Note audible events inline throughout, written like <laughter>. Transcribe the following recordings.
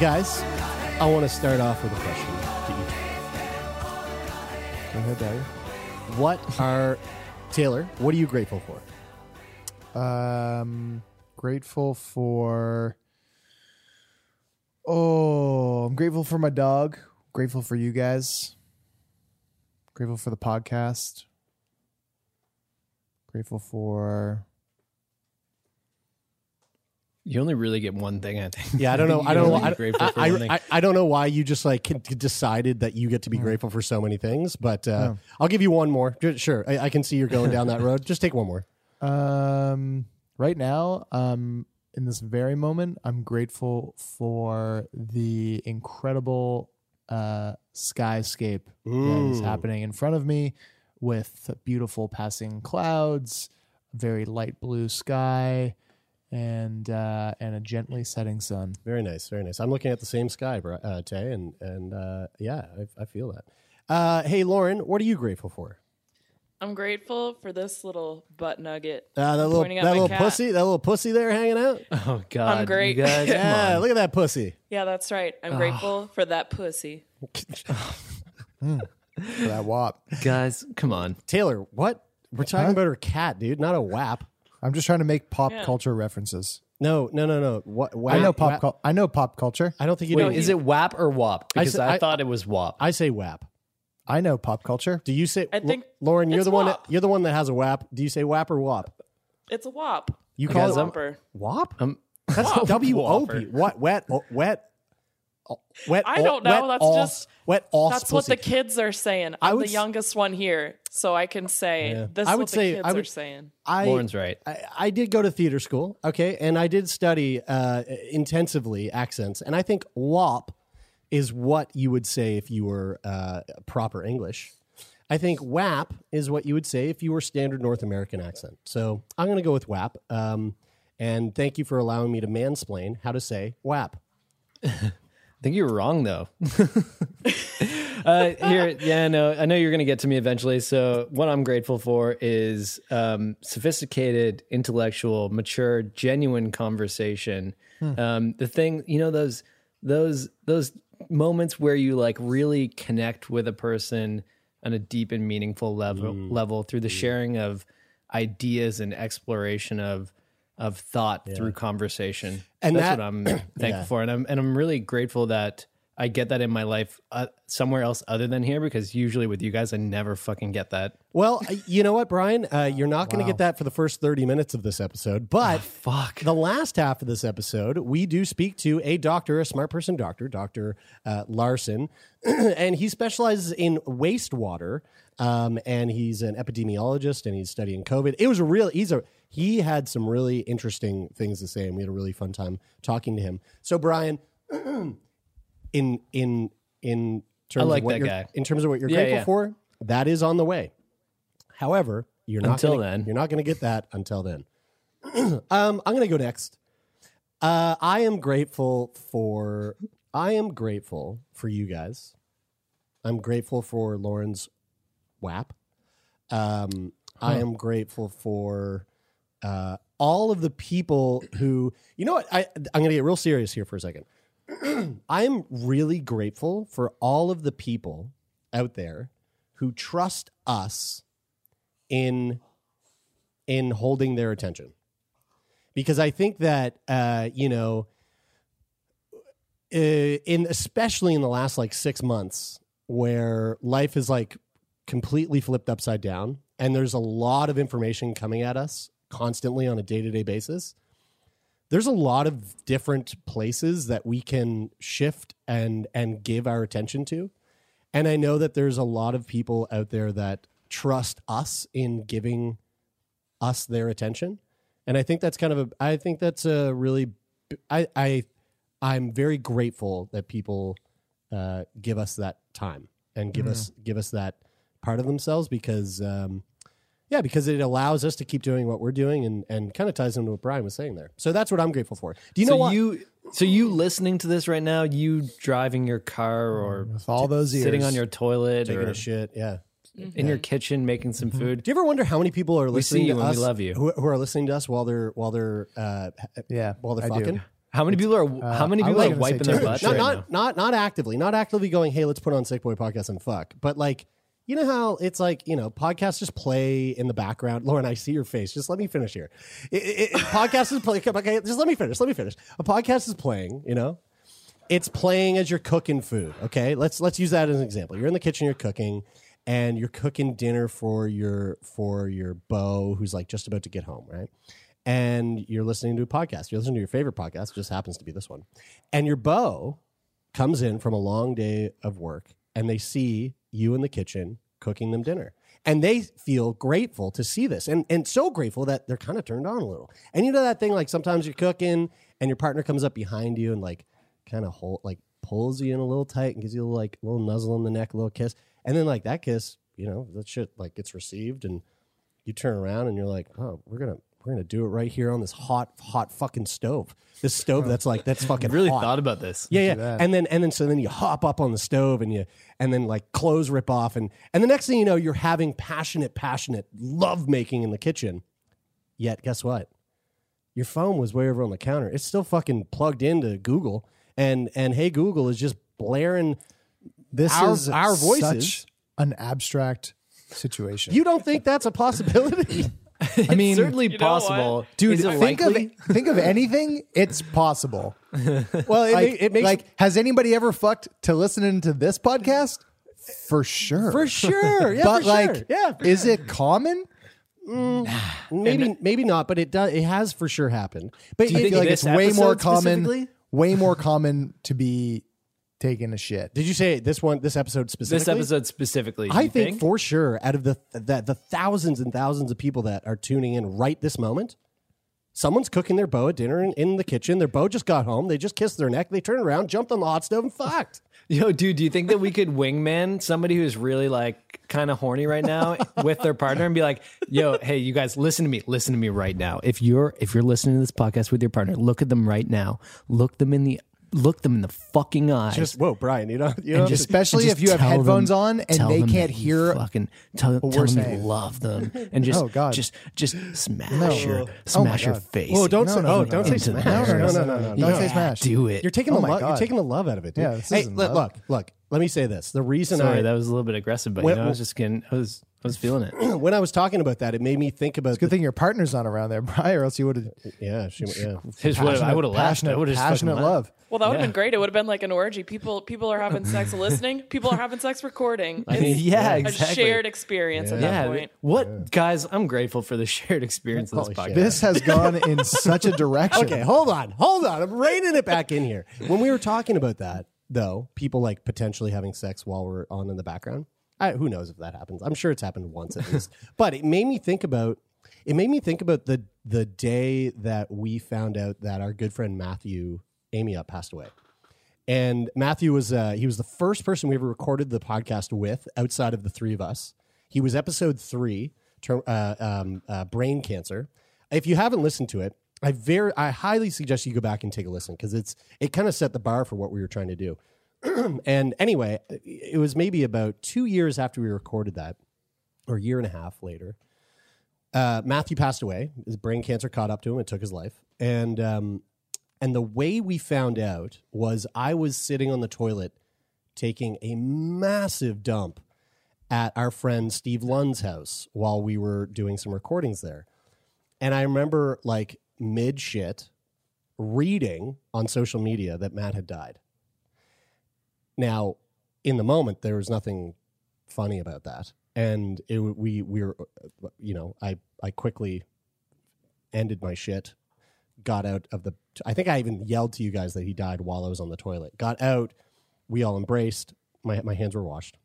Guys, I want to start off with a question. Go ahead. What are Taylor? What are you grateful for? Um, grateful for. Oh, I'm grateful for my dog. Grateful for you guys. Grateful for the podcast. Grateful for. You only really get one thing, I think. Yeah, I don't know. <laughs> I don't know. I, get grateful for I. I, I don't know why you just like decided that you get to be grateful for so many things. But uh, I'll give you one more. Sure, I, I can see you're going down that road. Just take one more. Um, right now, um, in this very moment, I'm grateful for the incredible uh, skyscape that is happening in front of me with beautiful passing clouds, very light blue sky, and uh, and a gently setting sun. Very nice, very nice. I'm looking at the same sky, uh, Tay, and and uh, yeah, I, I feel that. Uh, hey, Lauren, what are you grateful for? I'm grateful for this little butt nugget. Uh, that little that little cat. pussy, that little pussy there hanging out. <laughs> oh God, I'm great. You guys, Yeah, on. look at that pussy. Yeah, that's right. I'm grateful for that pussy. <laughs> For that wop. guys, come on. Taylor, what? We're talking Huh? about her cat, dude, not a WAP. I'm just trying to make pop Yeah. culture references. No, no, no, no. What? WAP, I know pop. WAP- Cul- I know pop culture. I don't think you Wait, know. is it WAP or WAP? I Because said- I, I- thought it was WAP. I say WAP. I know pop culture. Do you say? I think Lauren, you're it's the one. That, WAP. you're the one that has a WAP. Do you say WAP or WAP? It's a wop. You It's call a it whopper. WAP? Um, That's W O P. What? Wet? Wet? Wet? I don't know. Wet That's os- just- wet. os That's what the kids are saying. I I'm would the youngest one here, so I can say Yeah. this I is would what say- the kids I would- are saying. I, Lauren's right. I, I did go to theater school, okay, and I did study uh, intensively accents, and I think WAP is what you would say if you were uh, proper English. I think WAP is what you would say if you were standard North American accent. So I'm going to go with WAP. Um, and thank you for allowing me to mansplain how to say WAP. <laughs> I think you were wrong though. <laughs> uh, here, yeah, no, I know you're going to get to me eventually. So, what I'm grateful for is um, sophisticated, intellectual, mature, genuine conversation. Um, the thing, you know, those those those moments where you like really connect with a person on a deep and meaningful level level through the sharing of ideas and exploration of of thought through conversation. And that's that- what I'm <clears throat> thankful for, and I'm and I'm really grateful that I get that in my life uh, somewhere else other than here because usually with you guys I never fucking get that. Well, you know what, Brian? Uh, <laughs> you're not going to get that for the first 30 minutes of this episode, but Fuck. the last half of this episode, we do speak to a doctor, a smart person doctor, Dr. Uh, Larson, <clears throat> and he specializes in wastewater. Um, and he's an epidemiologist and he's studying COVID. It was a real, he's a, he had some really interesting things to say and we had a really fun time talking to him. So, Brian, <clears throat> in, in, in terms like of what that you're, guy. in terms of what you're Yeah, grateful yeah. for, that is on the way. However, you're not Until gonna, then. you're not going to get that until then. <clears throat> um, I'm going to go next. Uh, I am grateful for I am grateful for you guys. I'm grateful for Lauren's WAP. Um, I am grateful for uh, all of the people who you know what I I'm going to get real serious here for a second. <clears throat> I am really grateful for all of the people out there who trust us in in holding their attention because I think that uh, you know, uh, in especially in the last like six months, where life is like completely flipped upside down and there's a lot of information coming at us constantly on a day-to-day basis there's a lot of different places that we can shift and and give our attention to. And i know that there's a lot of people out there that trust us in giving us their attention. And i think that's kind of a i think that's a really i i i'm very grateful that people uh, give us that time and give us give us that part of themselves because um, yeah because it allows us to keep doing what we're doing and and kind of ties into what Brian was saying there. So that's what I'm grateful for. Do you so know what? you so you listening to this right now, you driving your car or With all those ears. sitting on your toilet taking or a shit, yeah. in your kitchen making some food. Do you ever wonder how many people are We listening see you to and we us love you. Who, who are listening to us while they're while they're uh, Yeah, while they're I do. fucking? How many people are how many people was are gonna wiping their two. butts not right not now? not not actively, not actively going. Hey, let's put on Sick Boy podcast and fuck. But like, you know how it's like, you know, podcasts just play in the background. <laughs> Lauren, I see your face. Just let me finish here. It, it, <laughs> podcast is playing. Okay, just let me finish. Let me finish. A podcast is playing. You know, it's playing as you're cooking food. Okay, let's let's use that as an example. You're in the kitchen, you're cooking, and you're cooking dinner for your for your beau who's like just about to get home, right? And you're listening to a podcast. You're listening to your favorite podcast. Just happens to be this one. And your beau comes in from a long day of work, and they see you in the kitchen cooking them dinner. And they feel grateful to see this, and and so grateful that they're kind of turned on a little. And you know that thing like sometimes you're cooking, and your partner comes up behind you and like kind of hold like pulls you in a little tight and gives you a little, like a little nuzzle in the neck, a little kiss, and then like that kiss, you know, that shit like gets received, and you turn around and you're like, oh, we're gonna we're gonna do it right here on this hot hot fucking stove. This stove that's like that's <laughs> fucking really hot. thought about this. Yeah, yeah. that. And then and then so then you hop up on the stove and you and then like clothes rip off and and the next thing you know you're having passionate passionate love making in the kitchen. Yet guess what? Your phone was way over on the counter. It's still fucking plugged into Google and and hey Google is just blaring This our, is our voices. such an abstract situation. you don't think that's a possibility? <laughs> I <laughs> mean, certainly You know what? possible. dude, think likely? of think of anything. It's possible. <laughs> well, it, Like, it makes like, has anybody ever fucked to listening to this podcast? For sure, for sure. Yeah, but for like, sure. yeah, for is it common? Mm, maybe maybe not, but it does. It has for sure happened. But Do you it- think like this it's way more common? Way more common to be taking a shit. Did you say this one, this episode specifically? This episode specifically. I you think, for sure, out of the, the the thousands and thousands of people that are tuning in right this moment, someone's cooking their beau at dinner in, in the kitchen. Their beau just got home. They just kissed their neck. They turned around, jumped on the hot stove, and fucked. <laughs> Yo, dude, do you think that we could wingman somebody who's really like kind of horny right now <laughs> with their partner and be like, "Yo, hey, you guys, listen to me. Listen to me right now. If you're if you're listening to this podcast with your partner, look at them right now. Look them in the look them in the fucking eyes. Just whoa, Brian, you know, you know, just, Especially and just if you have tell headphones them- on and tell they them can't that you hear Fucking tell, tell we're them you saying. love them <laughs> and just Oh, God. just just smash your Oh, smash your God. face. Whoa, don't say, oh, don't say no, smash. no, No, no, no, no, no, Don't say smash. Do it. You're taking Oh the my love. You're God. taking the love out of it. Dude. Yeah, this hey, isn't look, love. look, look. Let me say this. The reason Sorry, I that was a little bit aggressive, but When- you know, I was just getting, I was, I was feeling it. <clears throat> when I was talking about that, it made me think about. Good the- thing your partner's not around there, <laughs> Brian, or else you would have yeah, she, yeah. <laughs> Just would've- I would have left. I passionate, would have passionate love. Well, that would have Yeah. been great. It would have been like an orgy. People people are having sex <laughs> listening. People are having sex recording. I mean, It's yeah, a exactly. shared experience at Yeah, that point. what guys? I'm grateful for the shared experience of this podcast. shit. This has gone in such a direction. Okay, hold on, hold on. I'm reining it back in here. When we were talking about that, though, people like potentially having sex while we're on in the background. I, who knows if that happens? I'm sure it's happened once at least. <laughs> but it made me think about. It made me think about the the day that we found out that our good friend Matthew Amy up passed away. And Matthew was uh, he was the first person we ever recorded the podcast with outside of the three of us. He was episode three, ter- uh, um, uh, brain cancer. If you haven't listened to it, I very I highly suggest you go back and take a listen because it's it kind of set the bar for what we were trying to do. <clears throat> and anyway, it was maybe about two years after we recorded that, or a year and a half later. Uh, Matthew passed away. His brain cancer caught up to him. It took his life. And um, and the way we found out was I was sitting on the toilet taking a massive dump at our friend Steve Lund's house while we were doing some recordings there. And I remember like mid shit reading on social media that Matt had died. Now, in the moment there was nothing funny about that, and it we we were you know I I quickly ended my shit, got out of the. I think I even yelled to you guys that he died while I was on the toilet. Got out, we all embraced. My my hands were washed,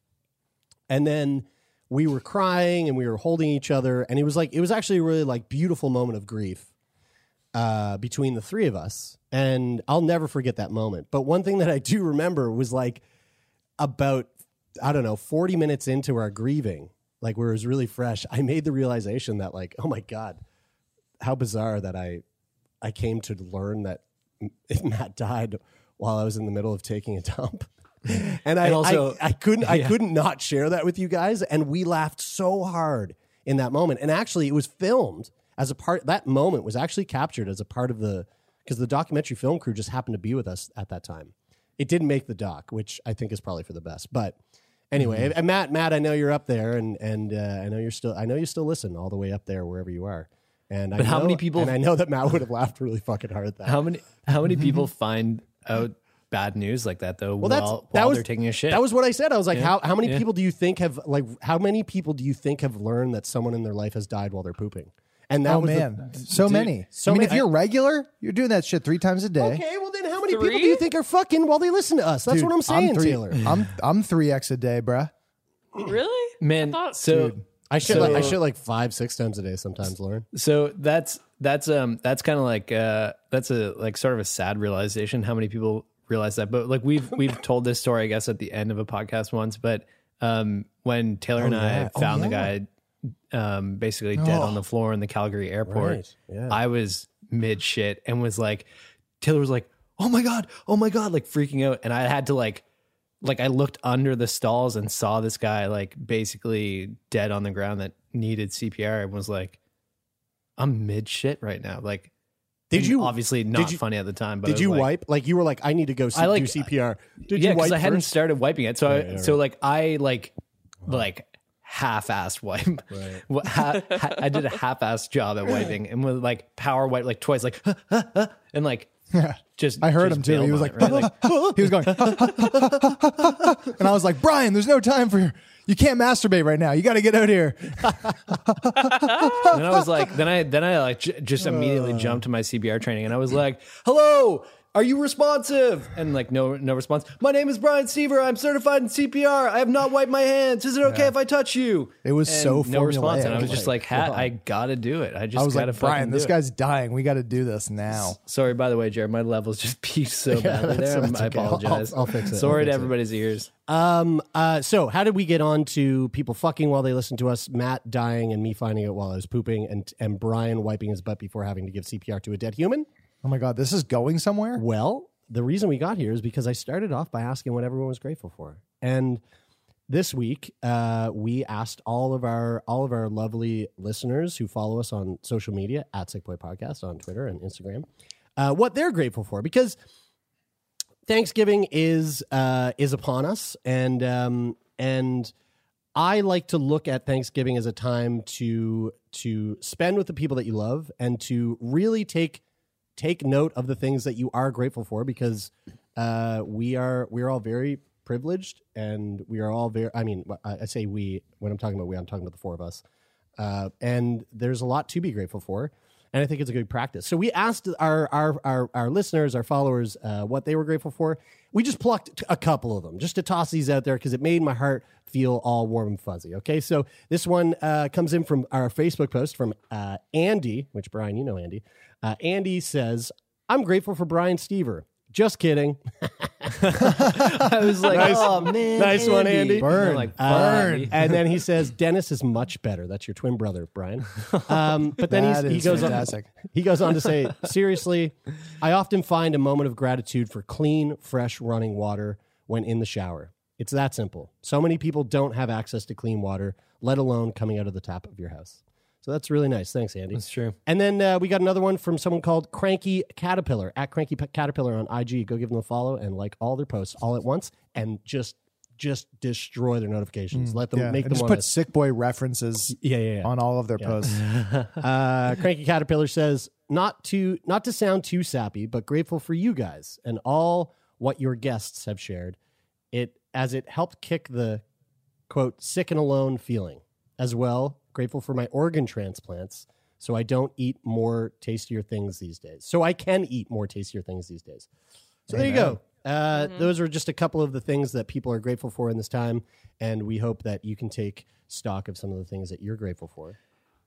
and then we were crying and we were holding each other, and it was like it was actually a really like beautiful moment of grief uh, between the three of us, and I'll never forget that moment. But one thing that I do remember was like about I don't know forty minutes into our grieving, like where it was really fresh. I made the realization that like oh my god, how bizarre that I I came to learn that <laughs> Matt died while I was in the middle of taking a dump. <laughs> And I And also- I, I couldn't I couldn't not share that with you guys and we laughed so hard in that moment. And actually it was filmed as a part that moment was actually captured as a part of the because the documentary film crew just happened to be with us at that time. It didn't make the doc, which I think is probably for the best. But anyway, Mm-hmm. and Matt, Matt, I know you're up there, and and uh, I know you're still, I know you still listen all the way up there wherever you are. And I But how know- many people- And I know that Matt would have laughed really fucking hard at that. How many how many <laughs> people find out bad news like that though well, that's while, that while was they're taking a shit? That was what I said. I was like, Yeah. how how many Yeah. people do you think have like how many people do you think have learned that someone in their life has died while they're pooping? And that oh was the- man, so Dude, many. so I mean, many- if you're regular, you're doing that shit three times a day. Okay, well then, how many people do you think are fucking while they listen to us? That's Dude, what I'm saying, three, Taylor. I'm I'm three x a day, bruh. Really? Man, I thought- so I shit So- like I shit like five, six times a day sometimes, Lauren. so that's that's um that's kind of like uh that's a like sort of a sad realization how many people realize that but like we've we've <laughs> told this story i guess at the end of a podcast once but um when taylor and yeah. i Oh, found the guy um basically dead on the floor in the calgary airport Right, yeah. i was mid shit and was like taylor was like oh my god oh my god like freaking out and i had to like like I looked under the stalls and saw this guy like basically dead on the ground that needed CPR and was like, I'm mid shit right now. Like, Did and you- obviously not you- funny at the time? But I Did was you like- wipe? Like you were like, I need to go C- I like- do CPR. Did yeah, you wipe because I hadn't first? started wiping it. So I, so like I like like half-assed wipe. <laughs> What- ha- ha- I did a half-assed job at wiping and with like power wipe like twice, like and like just. I heard just him too. He was like, it, right? Like, <laughs> he was going, <laughs> and I was like, Brian, there's no time for you. You can't masturbate right now. You got to get out here. then I was like, then I then I like j- just immediately uh. jumped to my CPR training, and I was like, "Hello, are you responsive?" And like, no, no response. My name is Brian Stever. I'm certified in CPR. I have not wiped my hands. Is it okay if I touch you? It was And so no response, and I was just like, "Hat, I gotta do it. I just I was like, Brian, this do it." guy's dying. We got to do this now. Sorry, by the way, Jared, my levels just <laughs> peaked so badly there. I apologize. I'll- I'll fix it. Sorry fix to it. everybody's ears. Um. Uh. So, how did we get on to people fucking while they listen to us? Matt dying and me finding it while I was pooping, and and Brian wiping his butt before having to give CPR to a dead human. Oh my God, this is going somewhere? Well, the reason we got here is because I started off by asking what everyone was grateful for, and this week uh, we asked all of our all of our lovely listeners who follow us on social media at Sick Boy Podcast on Twitter and Instagram uh, what they're grateful for. Because Thanksgiving is uh, is upon us, and um, and I like to look at Thanksgiving as a time to to spend with the people that you love and to really take take note of the things that you are grateful for because uh, we are we are all very privileged and we are all very I mean I, say we when I'm talking about we I'm talking about the four of us uh, and there's a lot to be grateful for and I think it's a good practice. So we asked our our our, our listeners, our followers, uh, what they were grateful for. We just plucked a couple of them just to toss these out there because it made my heart feel all warm and fuzzy. Okay, so this one uh, comes in from our Facebook post from uh, Andy, which Brian, you know Andy. Uh, Andy says, "I'm grateful for Brian Stever." Just kidding. <laughs> I was like, Nice- "Oh man, nice one, Andy. Burn. I'm like, Uh, "Burn." and then he says, Dennis is much better. That's your twin brother, Brian. Um, but then he's, That he is goes fantastic. on. He goes on to say, seriously, I often find a moment of gratitude for clean, fresh running water when in the shower. It's that simple. So many people don't have access to clean water, let alone coming out of the tap of your house. So that's really nice. Thanks, Andy. That's true. And then uh, we got another one from someone called Cranky Caterpillar at Cranky P- Caterpillar on IG. Go give them a follow and like all their posts all at once, and just just destroy their notifications. Let them Yeah, make and them just put sick boy references <laughs> yeah, yeah, yeah. on all of their posts. <laughs> uh, Cranky Caterpillar says not to not to sound too sappy, but grateful for you guys and all what your guests have shared. It as it helped kick the quote sick and alone feeling. As well, grateful for my organ transplants, so I don't eat more tastier things these days. So I can eat more tastier things these days. So there you go. Uh, Those are just a couple of the things that people are grateful for in this time, and we hope that you can take stock of some of the things that you're grateful for.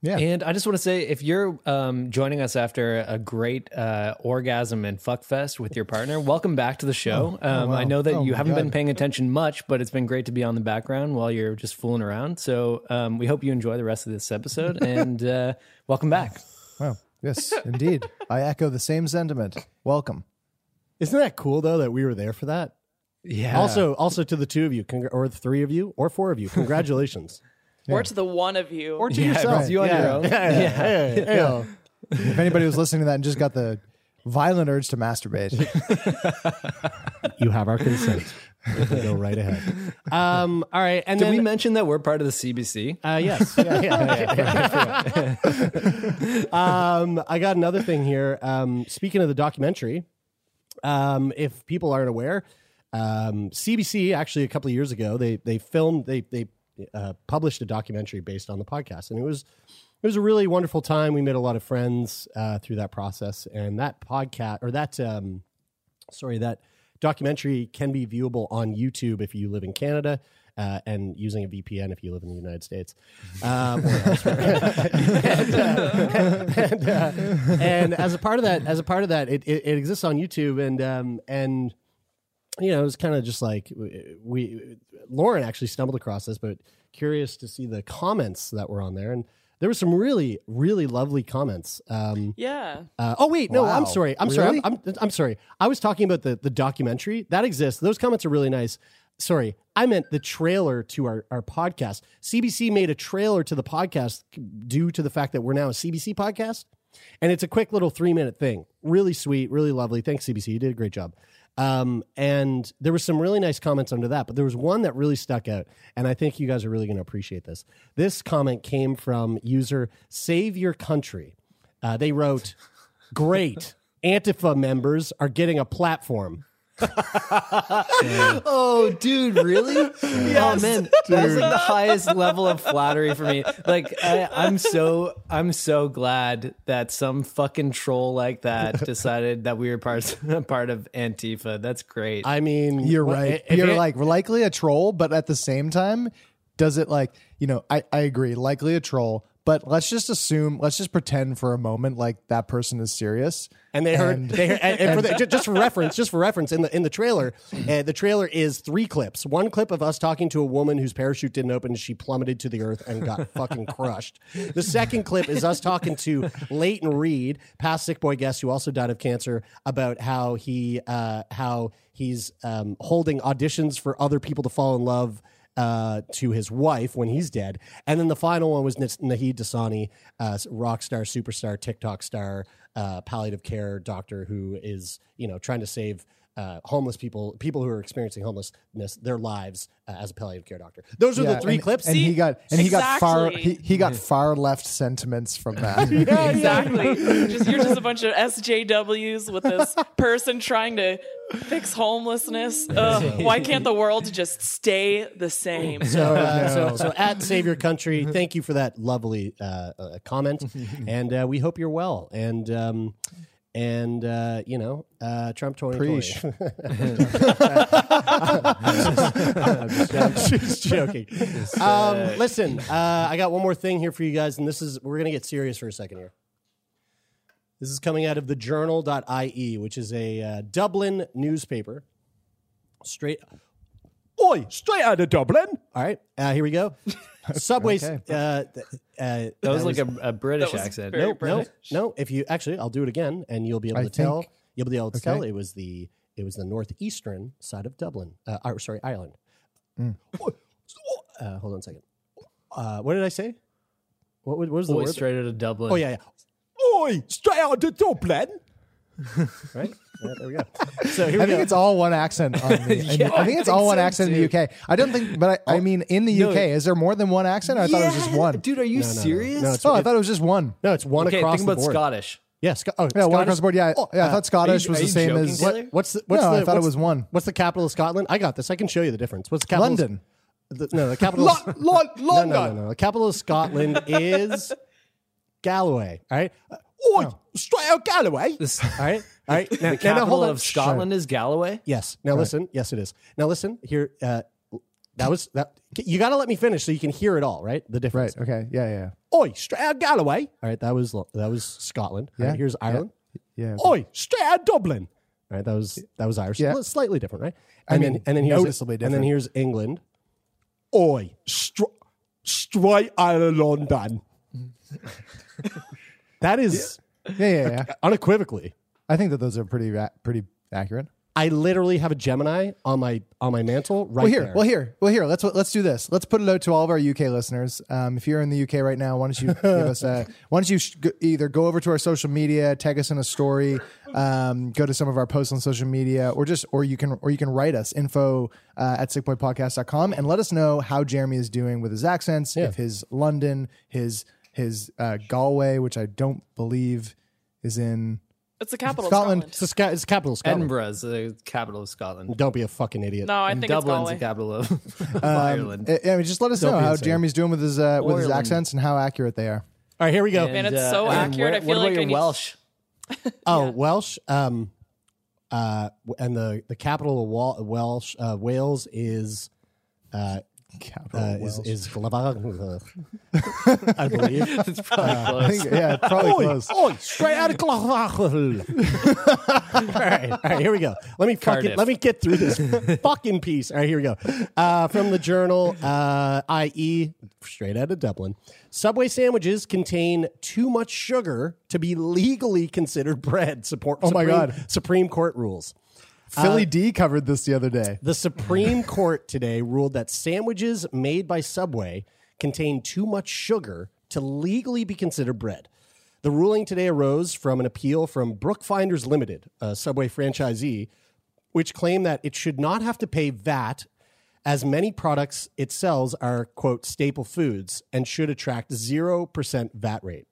Yeah. And I just want to say, if you're um, joining us after a great uh, orgasm and fuck fest with your partner, welcome back to the show. um, wow. I know that Oh you haven't been paying attention much, but it's been great to be on the background while you're just fooling around. So um, we hope you enjoy the rest of this episode, <laughs> and uh, welcome back. Wow. Yes, indeed. I echo the same sentiment. Welcome. Isn't that cool though that we were there for that? Yeah. Also, also to the two of you, congr- or the three of you, or four of you, congratulations. <laughs> Or to the one of you. or to Yeah, yourself. it's you on your own. Yeah, yeah, yeah, yeah. If anybody was listening to that and just got the violent urge to masturbate, <laughs> You have our consent. Go right ahead. Um, all right, and Did then we mention that we're part of the CBC? Uh, yes. <laughs> Yeah, yeah, yeah. <laughs> um, I got another thing here. Um, speaking of the documentary, um, if people aren't aware, um, CBC actually a couple of years ago they they filmed they they uh, published a documentary based on the podcast, and it was it was a really wonderful time. We made a lot of friends uh, through that process, and that podcast or that um, sorry that documentary can be viewable on YouTube if you live in Canada. Uh, and using a VPN if you live in the United States, <laughs> um, <laughs> and, uh, and, uh, and as a part of that, as a part of that, it, it, it exists on YouTube, and um, and you know, it was kind of just like we, we Lauren actually stumbled across this, but curious to see the comments that were on there, and there were some really, really lovely comments. Um, Yeah. uh, oh wait, no, I'm sorry. I'm sorry. I'm, I'm I'm sorry. I was talking about the the documentary that exists. Those comments are really nice. Sorry, I meant the trailer to our our podcast. CBC made a trailer to the podcast due to the fact that we're now a CBC podcast, and it's a quick little three minute thing. Really sweet, really lovely. Thanks CBC, you did a great job. Um, and there were some really nice comments under that, but there was one that really stuck out, and I think you guys are really going to appreciate this. This comment came from user Save Your Country. Uh, they wrote, "Great, Antifa members are getting a platform." <laughs> Oh, dude, really? <laughs> Oh man, that's like the highest level of <laughs> flattery for me. Like, I, I'm so, I'm so glad that some fucking troll like that decided that we were part part of Antifa. That's great. I mean, you're what- right. if You're it- like likely a troll, but at the same time, does it like you know? I I agree, likely a troll. But let's just assume, let's just pretend for a moment like that person is serious. and they heard, And- they heard, and, and for the, <laughs> just for reference, just for reference, in the in the trailer, uh, the trailer is three clips. One clip of us talking to a woman whose parachute didn't open, and she plummeted to the earth and got <laughs> fucking crushed. The second clip is us talking to Leighton Reed, past sick boy guest who also died of cancer, about how he uh, how he's um, holding auditions for other people to fall in love uh, to his wife when he's dead. And then the final one was Naheed Dosani, uh, rock star, superstar, TikTok star, uh, palliative care doctor who is, you know, trying to save uh, homeless people, people who are experiencing homelessness, their lives uh, as a palliative care doctor. Those are the three and, clips. and he got and he got far he, he got far left sentiments from <laughs> that. yeah, exactly. just you're just a bunch of SJWs with this person trying to fix homelessness. <laughs> Ugh, why can't the world just stay the same? So, uh, so, so at Save Your Country, thank you for that lovely uh, uh, comment, <laughs> and uh, we hope you're well. And um, and uh, you know, uh, Trump twenty Preach. I'm just, I'm just joking. Um, listen, uh, I got one more thing here for you guys, and this is we're gonna get serious for a second here. This is coming out of the journal.ie, which is a uh, Dublin newspaper. Straight Oi, straight out of Dublin. All right, uh, here we go. <laughs> Subways. Okay. uh, th- uh, that was like a, a British was accent. very no, no, British. no. If you actually, I'll do it again, and you'll be able I to tell. think- You'll be able to Okay. tell it was the it was the northeastern side of Dublin. Uh, or, sorry, Ireland. Mm. <laughs> Uh, hold on a second. Uh, what did I say? What, was- what was the Boy, word? straight out of Dublin. Oh yeah, yeah. Oi, straight out of Dublin. Right. Yeah, there we go. <laughs> So here we I think go. it's all one accent. On the, <laughs> Yeah, I think I it's all think one so, accent in the. UK. I don't think, but I, I oh, mean, in the no. UK, is there more than one accent? I thought it was just one. Dude, are you No, no, no. serious? No, it's, Oh, I thought it was just one. no, it's one okay, across think the about board. Scottish. Yeah, Sc- oh, Yeah, one across the board. Yeah, Oh, yeah. I thought Scottish are was the same joking, as What, what's the? What's No, the, I thought it was one. What's the capital of Scotland? I got this. I can show you the difference. What's the capital? London. the, no, the capital. <laughs> Lon- of, Lon- no, no, no, London. no. The capital of Scotland is Galloway. All right. Oi, straight out Galloway. This- all right. All right. Now, <laughs> the now, now, capital hold on. of Scotland is Galloway. Yes. Now listen. Yes, it is. Now listen. Here. Uh, that was that. You got to let me finish so you can hear it all. Right. The difference. Right. Okay. Yeah. Yeah. Oi, straight out Galloway. All right. That was that was Scotland. All right, Yeah, here's Ireland. Yeah. Oi, straight out Dublin. All right. That was that was Irish. Yeah. Well, Slightly different, right? I And mean, then and then here's noticeably and then here's England. Oi, stra- straight out of London. That is Yeah. Yeah. Yeah. unequivocally. I think that those are pretty ra- pretty accurate. I literally have a Gemini on my on my mantle right well, here, there. well, here, well, here. Let's let's do this. Let's put it out to all of our UK listeners. Um, if you're in the UK right now, why don't you give us a? <laughs> Why don't you sh- go- either go over to our social media, tag us in a story, um, go to some of our posts on social media, or just or you can or you can write us info uh, at sickboypodcast.com and let us know how Jeremy is doing with his accents. If his London, his his uh, Galway, which I don't believe is in It's the capital Scotland. of it's the, sca- it's the capital of Scotland. Edinburgh is the capital of Scotland. Don't be a fucking idiot. No, I think Dublin's it's the Galway. capital of, <laughs> of Um, Ireland. I- I mean, just let us Don't know be how insane. Jeremy's doing with his uh, with his Ireland. accents and how accurate they are. All right, here we go. And it's so and accurate, I feel what about like I your need- Welsh? <laughs> Oh, Welsh. Um, uh, w- and the the capital of Wal- Welsh uh, Wales is uh, Capital uh, is is <laughs> I believe. <laughs> It's probably I close. think, yeah, probably Oi, close. oi, straight out of Glasgow. all right, all right, here we go. Let me fucking let me get through this fucking piece. All right, here we go. Uh, from the journal, uh, i.e., straight out of Dublin. Subway sandwiches contain too much sugar to be legally considered bread. Support. Oh my Supreme- God. Supreme Court rules. Philly uh, D covered this the other day. The Supreme <laughs> Court today ruled that sandwiches made by Subway contain too much sugar to legally be considered bread. The ruling today arose from an appeal from Bookfinders Limited, a Subway franchisee, which claimed that it should not have to pay VAT as many products it sells are, quote, staple foods and should attract 0% VAT rate.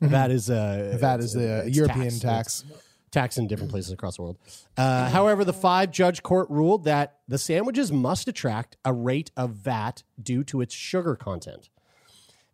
Mm-hmm. VAT is uh, That is uh, the it's European It's- tax. Tax in different places across the world. Uh, however, the five judge court ruled that the sandwiches must attract a rate of VAT due to its sugar content.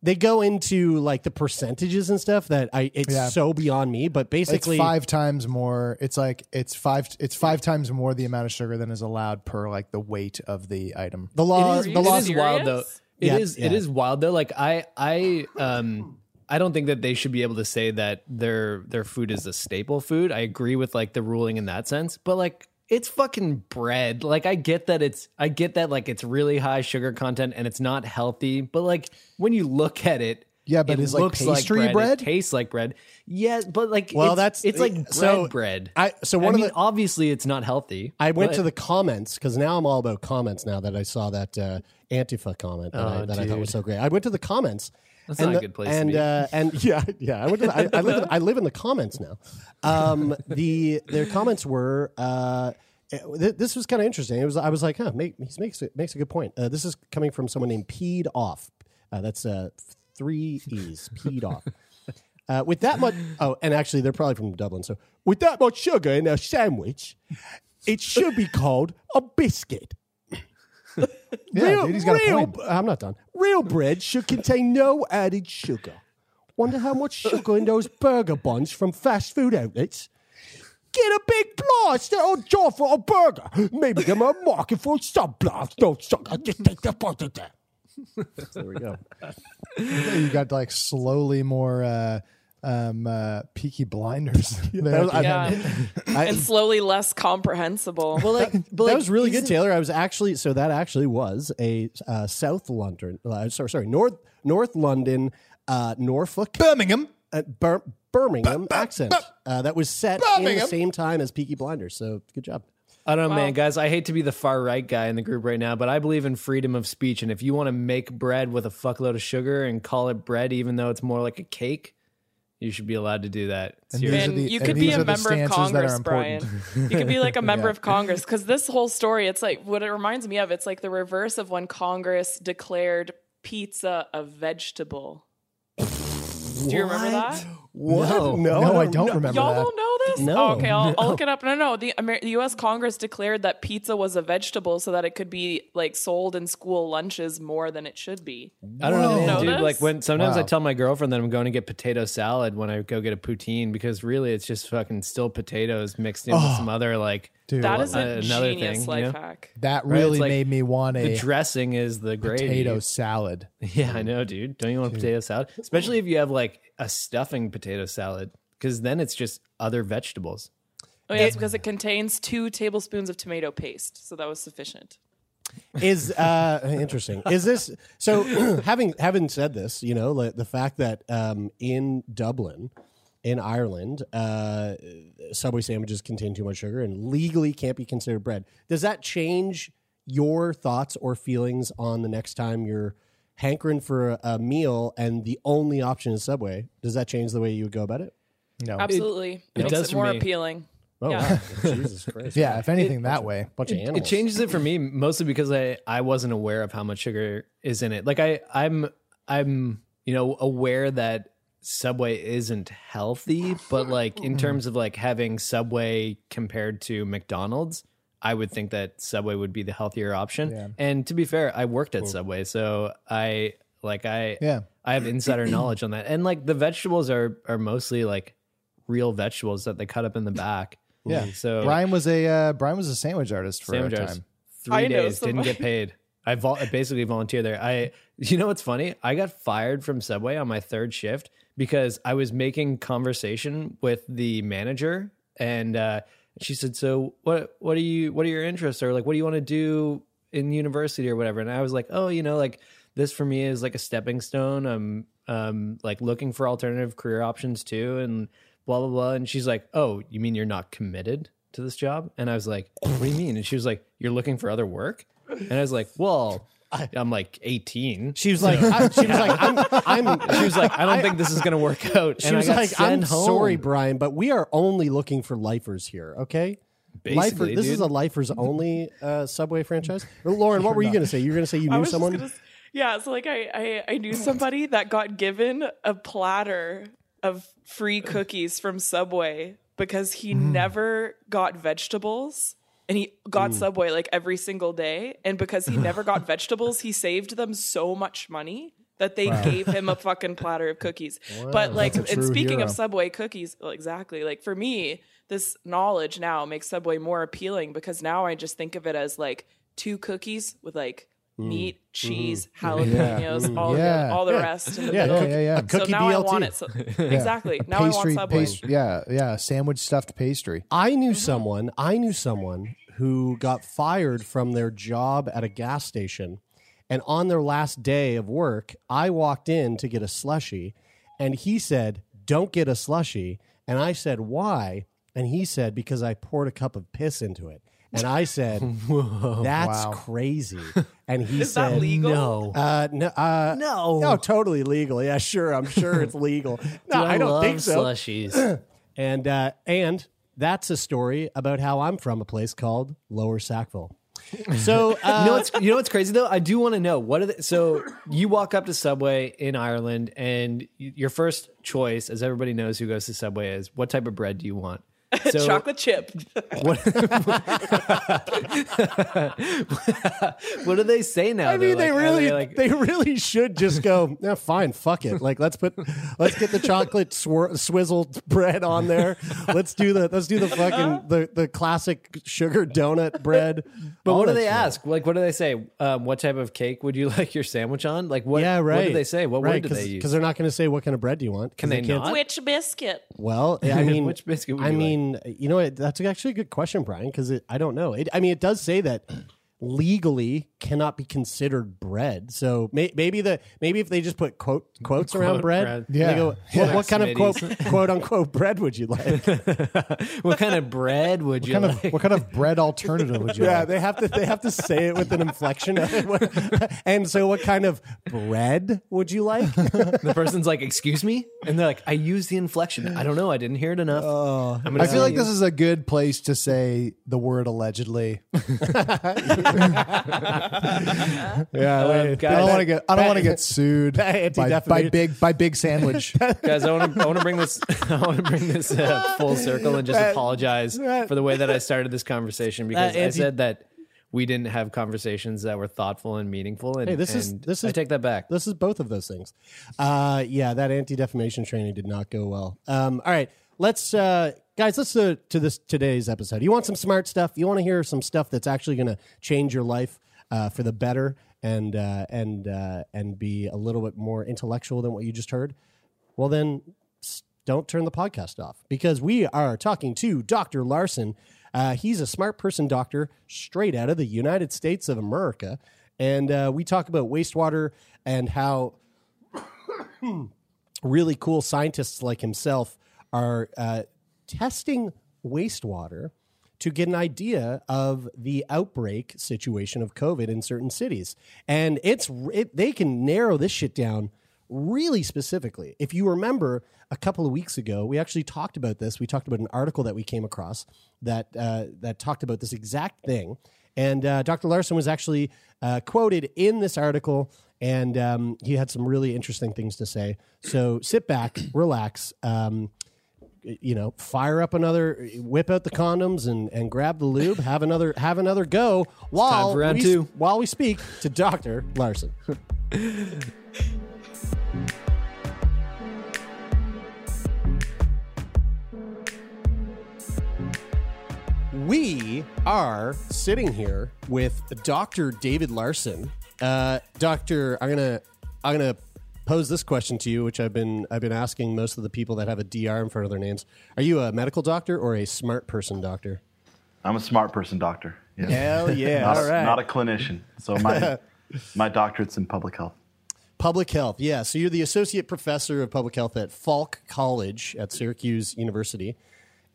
They go into like the percentages and stuff that I it's Yeah. so beyond me, but basically It's five times more. It's like it's five. It's five times more the amount of sugar than is allowed per like the weight of the item. the law It is, the you law is wild though. serious? It Yeah, is. yeah. It is wild though. Like I, I, um, I don't think that they should be able to say that their their food is a staple food. I agree with like the ruling in that sense, but like it's fucking bread. Like I get that it's I get that like it's really high sugar content and it's not healthy, but like when you look at it. Yeah, but it is, like, looks like bread. bread? It tastes like bread. Yeah, but like Well, it's, that's- it's like bread so bread. I- so I one of mean, the- obviously it's not healthy. I went but- to the comments because now I'm all about comments now that I saw that uh, Antifa comment that, I, Oh, that I thought was so great. I went to the comments. That's and not a good place to and, be. Uh, and <laughs> yeah, yeah, I went. The, I, I live. In, I live in the comments now. Um, the their comments were. Uh, th- this was kind of interesting. It was. I was like, huh, make, he makes a, makes a good point. Uh, this is coming from someone named Peed Off. Uh, that's uh, three e's. Peed Off. Uh, with that much, oh, and actually, they're probably from Dublin. So, with that much sugar in a sandwich, it should be called a biscuit. Yeah, dude, he's got a real, point. I'm not done. Real bread should contain no added sugar. Wonder how much sugar in those burger buns from fast food outlets. Get a big blast or jar for a burger. Maybe them a market for some blast. No sugar. Just take the part of that. There we go. <laughs> You got like slowly more uh, um, uh, Peaky Blinders. <laughs> <laughs> there That was- at the Yeah. end. <laughs> and slowly less comprehensible. Well, like, but that like, was really good, isn't- Taylor. I was actually so that actually was a uh, South London, uh, sorry, sorry, North North London, uh, Norfolk, Birmingham. uh, Bir- Birmingham accent uh, that was set in the Birmingham. same time as Peaky Blinders. So good job. I don't know, Wow. man, guys. I hate to be the far right guy in the group right now, but I believe in freedom of speech. And if you want to make bread with a fuckload of sugar and call it bread, even though it's more like a cake, you should be allowed to do that. And Seriously. these are and the- you could be a member of stances that are Congress, Brian. You could be like a <laughs> member Yeah. of Congress because this whole story, it's like what it reminds me of. It's like the reverse of when Congress declared pizza a vegetable. Do you remember that? What? No, No, I don't remember Y'all that. don't know this? No, Oh, okay, I'll, I'll look it up. No, no. The, Amer- the U.S. Congress declared that pizza was a vegetable so that it could be like sold in school lunches more than it should be. I don't know, Know dude. this? Like when sometimes I tell my girlfriend that I'm going to get potato salad when I go get a poutine because really it's just fucking still potatoes mixed in with oh. some other like Dude, That is a another genius thing, life you know? hack. that Right, really like made me want the a dressing is the gravy. potato salad. <laughs> Yeah, I know, dude. Don't you want potato salad? Especially if you have like a stuffing potato salad, because then it's just other vegetables. Oh, yeah, it's because it contains two tablespoons of tomato paste, so that was sufficient. is uh <laughs> interesting is this so <clears throat> having having said this you know like the fact that um in dublin in ireland uh subway sandwiches contain too much sugar and legally can't be considered bread does that change your thoughts or feelings on the next time you're hankering for a, a meal and the only option is subway does that change the way you would go about it No. Absolutely. It, it makes does it more me. appealing. oh Yeah. wow. <laughs> jesus christ Yeah, if anything, that way. bunch of It, animals it changes it for me mostly because I I wasn't aware of how much sugar is in it. Like I I'm I'm you know aware that Subway isn't healthy, but like in terms of like having Subway compared to McDonald's, I would think that Subway would be the healthier option. Yeah. And to be fair, I worked at Subway, so I like I Yeah. I have insider <clears throat> knowledge on that. And like the vegetables are are mostly like real vegetables that they cut up in the back. Yeah. So Brian was a uh, Brian was a sandwich artist for sandwich a artist. time. Three I days didn't get paid. I, vol- I basically volunteered there. I, <laughs> you know what's funny? I got fired from Subway on my third shift because I was making conversation with the manager, and uh, she said, "So what? What are you? What are your interests? Or like, what do you want to do in university or whatever?" And I was like, "Oh, you know, like this for me is like a stepping stone. I'm um like looking for alternative career options too, and blah blah blah." And she's like, "Oh, you mean you're not committed?" To this job, and I was like, "What do you mean?" And she was like, "You're looking for other work," and I was like, "Well, I'm like 18." she was like I, she was <laughs> like i'm i'm She was like, "I don't think this is gonna work <laughs> out." She and was I like, "I'm home. sorry, Brian, but we are only looking for lifers here. Okay, Lifer, Basically, this is a lifers only uh, Subway franchise. Lauren, what were you <laughs> going to say? You were going to say you knew someone. gonna yeah, so like I, I I knew somebody that got given a platter of free cookies from Subway because he Mm. never got vegetables and he got Subway like every single day and because he never got vegetables, he saved them so much money that they gave him a <laughs> fucking platter of cookies. But like and speaking hero. of Subway cookies, exactly. Like for me, this knowledge now makes Subway more appealing because now I just think of it as like two cookies with like meat, mm-hmm. cheese, mm-hmm. jalapenos, all Yeah. the all the rest. In the Yeah, yeah, yeah. so now BLT. I want it. So, <laughs> Exactly. Now I want Subway. pastry- yeah, yeah, sandwich stuffed pastry. I Mm-hmm. knew someone. I knew someone who got fired from their job at a gas station, and on their last day of work, I walked in to get a slushy, and he said, "Don't get a slushy," and I said, "Why?" And he said, "Because I poured a cup of piss into it." And I said, <laughs> "That's Wow. crazy." <laughs> And he Is that said, legal? "No, uh, no, uh, No. no, totally legal. Yeah, sure. I'm sure it's <laughs> legal. No, I, don't think so." Slushies. <clears throat> And uh, and that's a story about how I'm from a place called Lower Sackville. So uh, you know what's you know what's crazy though? I do want to know what are the, so you walk up to Subway in Ireland and y- your first choice, as everybody knows who goes to Subway, is what type of bread do you want? <laughs> So Chocolate chip. <laughs> What, <laughs> what do they say now? I mean, They're they like, really, like, they really should just go. Yeah, fine, fuck it. Like, let's put, let's get the chocolate swir- swizzled bread on there. Let's do the, let's do the fucking the the classic sugar donut bread. But All what do they shit. ask? Like, what do they say? Um, what type of cake would you like your sandwich on? Like, what? Yeah, right. What do they say? What right, word do they use? Because they're not going to say what kind of bread do you want. Can they can't- not? Which biscuit? Well, I mean, Which biscuit would I you like? Mean, you know, that's actually a good question, Brian, because I don't know. It, I mean, it does say that legally cannot be considered bread. So may, maybe the maybe if they just put quote quotes around Quote bread, bread. they Yeah. go, what, what kind of quote quote unquote bread would you <laughs> like? what kind of bread would you What kind like? of what kind of bread alternative would you yeah, like? they have to they have to say it with an inflection. <laughs> and so, what kind of bread would you like? <laughs> the person's like, "Excuse me," and they're like, "I used the inflection. I don't know. I didn't hear it enough." Uh, I'm I feel like this is a good place to say the word allegedly. <laughs> Yeah, Um, I don't want to get. I don't want to get sued by, by big by big sandwich. <laughs> guys i want to i want to bring this <laughs> i want to bring this uh, full circle and just apologize for the way that i started this conversation because That i anti- said that we didn't have conversations that were thoughtful and meaningful and, Hey, this is and this i is take that back This is both of those things. Uh, yeah, that anti defamation training did not go well. Um, all right, let's uh, guys, let's uh, to this today's episode. You want some smart stuff? You want to hear some stuff that's actually going to change your life uh, for the better and uh, and uh, and be a little bit more intellectual than what you just heard? Well, then don't turn the podcast off because we are talking to Dr. Larson. Uh, he's a smart person doctor straight out of the United States of America. And uh, we talk about wastewater and how <coughs> really cool scientists like himself are testing wastewater to get an idea of the outbreak situation of COVID in certain cities. And it's it, they can narrow this shit down really specifically. If you remember a couple of weeks ago, we actually talked about this. We talked about an article that we came across that uh, that talked about this exact thing. And uh, Dr. Larson was actually uh, quoted in this article, and um, he had some really interesting things to say. So sit back, <clears throat> relax. Um, you know, fire up another, whip out the condoms and, and grab the lube. Have another, have another go while we, two. while we speak to Doctor Larson. we are sitting here with Dr. David Larson. Uh, doctor, I'm gonna I'm gonna pose this question to you, which I've been I've been asking most of the people that have a DR in front of their names. Are you a medical doctor or a smart person doctor? I'm a smart person doctor. Yes. Hell <laughs> yeah! not, All a, right. not a clinician. So my <laughs> my doctorate's in public health. Public health, yeah. So you're the associate professor of public health at Falk College at Syracuse University,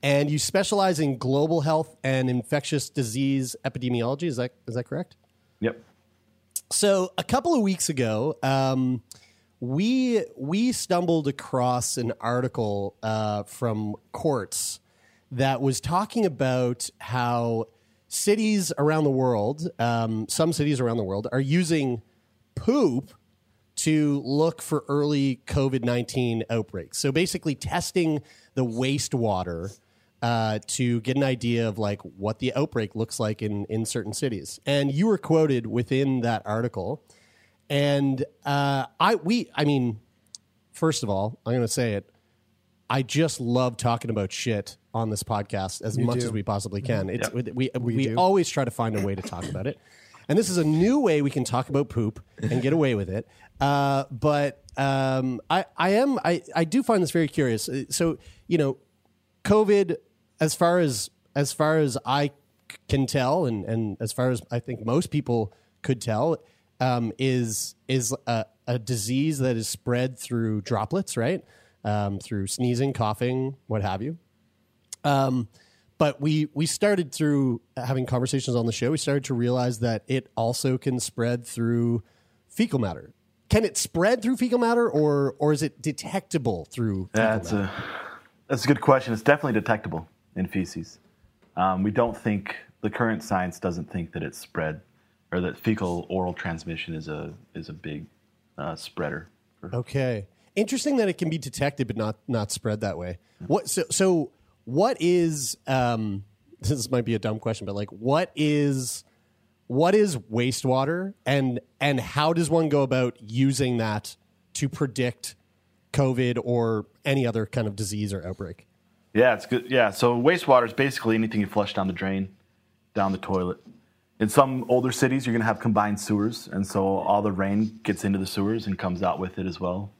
and you specialize in global health and infectious disease epidemiology. Is that is that correct? Yep. So a couple of weeks ago, um, we we stumbled across an article uh, from Quartz that was talking about how cities around the world, um, some cities around the world, are using poop to look for early COVID 19 outbreaks. So basically, testing the wastewater uh, to get an idea of like what the outbreak looks like in, in certain cities. And you were quoted within that article. And uh, I, we, I mean, first of all, I'm going to say it. I just love talking about shit on this podcast as You much do. as we possibly can. It's Yep. we we, do. always try to find a way to talk about it, and this is a new way we can talk about poop and get away with it. Uh, but um, I I am I I do find this very curious. Uh, So you know, COVID, as far as as far as I can tell, and and as far as I think most people could tell, um, is is a, a disease that is spread through droplets, right? Um, through sneezing, coughing, what have you. Um, but we we started through having conversations on the show. We started to realize that it also can spread through fecal matter. Can it spread through fecal matter, or or is it detectable through? Fecal That's matter? a that's a good question. It's definitely detectable in feces. Um, we don't think the current science doesn't think that it's spread or that fecal oral transmission is a is a big uh, spreader. Okay. Interesting that it can be detected but not not spread that way. What so so what is um <laughs> this might be a dumb question but like what is what is wastewater and and how does one go about using that to predict covid or any other kind of disease or outbreak? Yeah, it's good. Yeah, so wastewater is basically anything you flush down the drain, down the toilet. In some older cities, you're going to have combined sewers, and so all the rain gets into the sewers and comes out with it as well.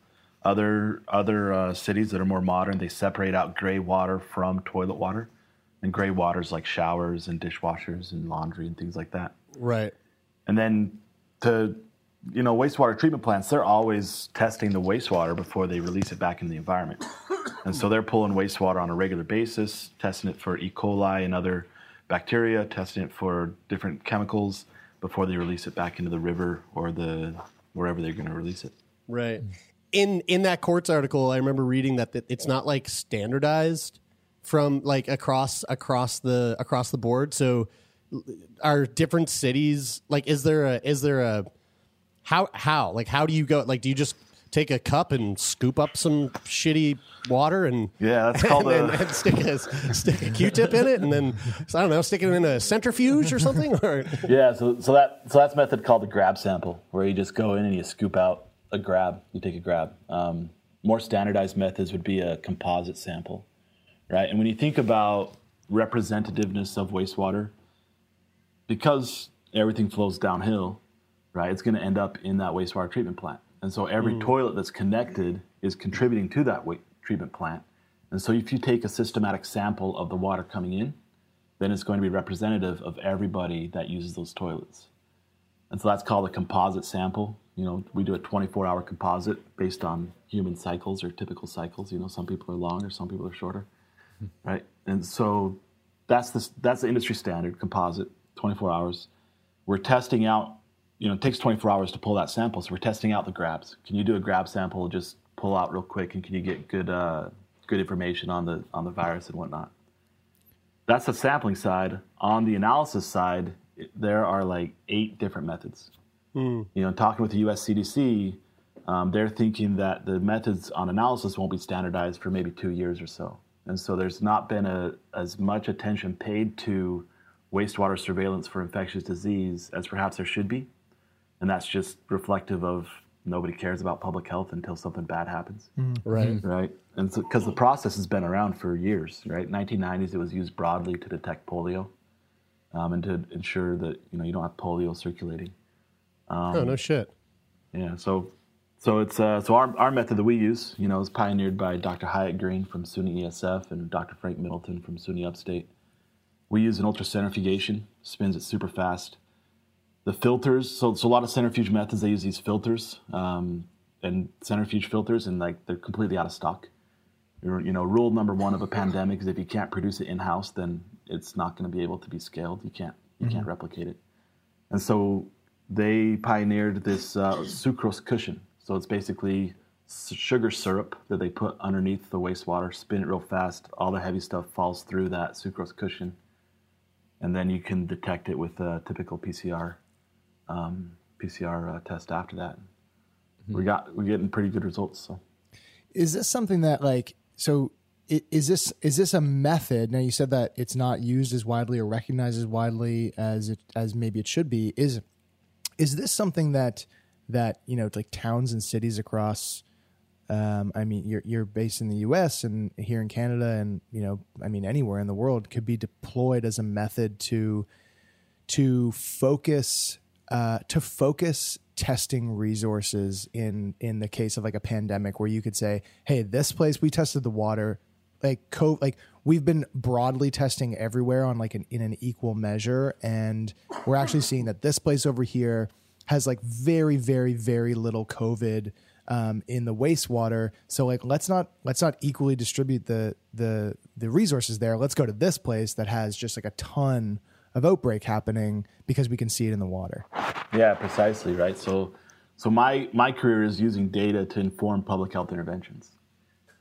Other other uh, cities that are more modern, they separate out gray water from toilet water, and gray water is like showers and dishwashers and laundry and things like that. Right. And then to you know, wastewater treatment plants, they're always testing the wastewater before they release it back in the environment. And so they're pulling wastewater on a regular basis, testing it for E. coli and other bacteria, testing it for different chemicals before they release it back into the river or the wherever they're going to release it. Right. In in that Quartz article, I remember reading that, that it's not like standardized from like across across the across the board. So are different cities like? Is there a is there a how how like how do you go like do you just take a cup and scoop up some shitty water and Yeah, that's called <laughs> and, a- and stick a stick a Q-tip in it and then I don't know stick it in a centrifuge or something <laughs> or Yeah, so so that so that's a method called the grab sample, where you just go in and you scoop out a grab. You take a grab. Um, more standardized methods would be a composite sample, right? And when you think about representativeness of wastewater, because everything flows downhill, right? It's going to end up in that wastewater treatment plant, and so every Mm. toilet that's connected is contributing to that treatment plant. And so if you take a systematic sample of the water coming in, then it's going to be representative of everybody that uses those toilets. And so that's called a composite sample. You know, we do a 24 hour composite based on human cycles or typical cycles. You know, some people are longer, some people are shorter, right? And so that's the, that's the industry standard composite, 24 hours. We're testing out, you know, it takes 24 hours to pull that sample. So we're testing out the grabs. Can you do a grab sample, just pull out real quick, and can you get good, uh, good information on the, on the virus and whatnot? that's the sampling side. On the analysis side, there are like eight different methods. Hmm. You know, talking with the US CDC, um, they're thinking that the methods on analysis won't be standardized for maybe two years or so. And so there's not been a, as much attention paid to wastewater surveillance for infectious disease as perhaps there should be. And that's just reflective of nobody cares about public health until something bad happens. Right. Right. And so, because the process has been around for years, right? 1990s, it was used broadly to detect polio um, and to ensure that you know you don't have polio circulating. Um, oh no shit Yeah. So, so it's uh, so our our method that we use, you know, is pioneered by Dr. Hyatt Green from SUNY ESF and Dr. Frank Middleton from SUNY Upstate. We use an ultracentrifugation, spins it super fast. The filters, so, so a lot of centrifuge methods, they use these filters um, and centrifuge filters, and like they're completely out of stock. You're- You know, rule number one of a pandemic is if you can't produce it in house, then it's not going to be able to be scaled. You can't you can't replicate it. And so they pioneered this uh, sucrose cushion. So it's basically sugar syrup that they put underneath the wastewater, spin it real fast. All the heavy stuff falls through that sucrose cushion, and then you can detect it with a typical PCR um, PCR uh, test after that. We got we're getting pretty good results. So. Is this something that like so? Is this is this a method? Now you said that it's not used as widely or recognized as widely as it as maybe it should be. Is is this something that that you know like towns and cities across? Um, I mean, you're you're based in the U.S. and here in Canada, and you know, I mean, anywhere in the world could be deployed as a method to to focus uh, to focus testing resources in in the case of like a pandemic where you could say hey this place we tested the water. Like co like we've been broadly testing everywhere on like an in an equal measure and we're actually seeing that this place over here has like very very very little covid um, in the wastewater. So like let's not let's not equally distribute the the the resources there. Let's go to this place that has just like a ton of outbreak happening because we can see it in the water Yeah, precisely, right? So so my my career is using data to inform public health interventions.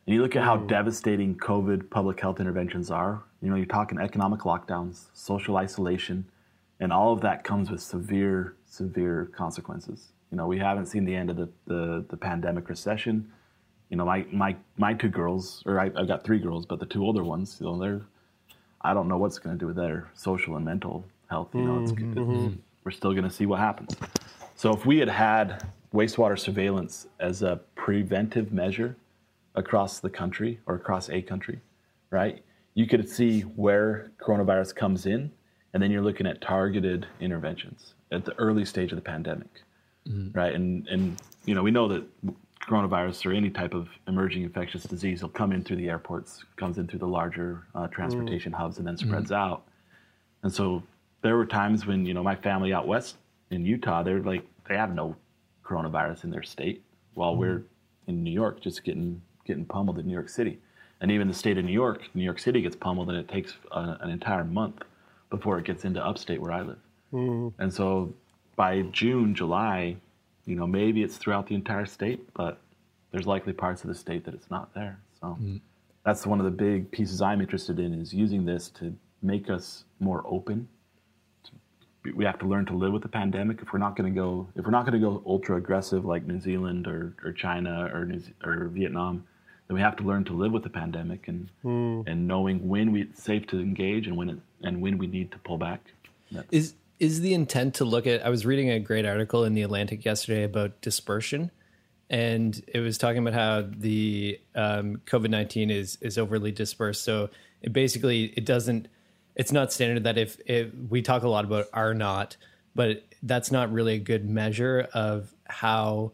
And you look at how devastating COVID public health interventions are. You know, you're talking economic lockdowns, social isolation, and all of that comes with severe, severe consequences. You know, we haven't seen the end of the, the, the pandemic recession. You know, my, my, my two girls, or I, I've got three girls, but the two older ones, you know, they're, I don't know what's going to do with their social and mental health. You know, it's, Mhm. we're still going to see what happens. So if we had had wastewater surveillance as a preventive measure across the country or across a country, right? You could see where coronavirus comes in, and then you're looking at targeted interventions at the early stage of the pandemic, right? And and you know we know that coronavirus or any type of emerging infectious disease will come in through the airports, comes in through the larger uh, mm. transportation hubs, and then mm-hmm. spreads out. And so there were times when you know my family out west in Utah, they're like they have no coronavirus in their state, while we're mm. in New York just getting getting pummeled in New York City, and even the state of New York, New York City gets pummeled, and it takes a, an entire month before it gets into upstate where I live. Mm. And so by June, July, you know, maybe it's throughout the entire state, but there's likely parts of the state that it's not there. So hmm. that's one of the big pieces I'm interested in is using this to make us more open, we have to learn to live with the pandemic. If we're not going to go, if we're not going to go ultra aggressive like New Zealand or, or China or New, Ze- or Vietnam, then we have to learn to live with the pandemic and hmm. and knowing when we it's safe to engage and when it, and when we need to pull back. That's- Is is the intent to look at? I was reading a great article in the Atlantic yesterday about dispersion, and it was talking about how the um, COVID nineteen is is overly dispersed. So it basically it doesn't. It's not standard that if, we talk a lot about R naught, but that's not really a good measure of how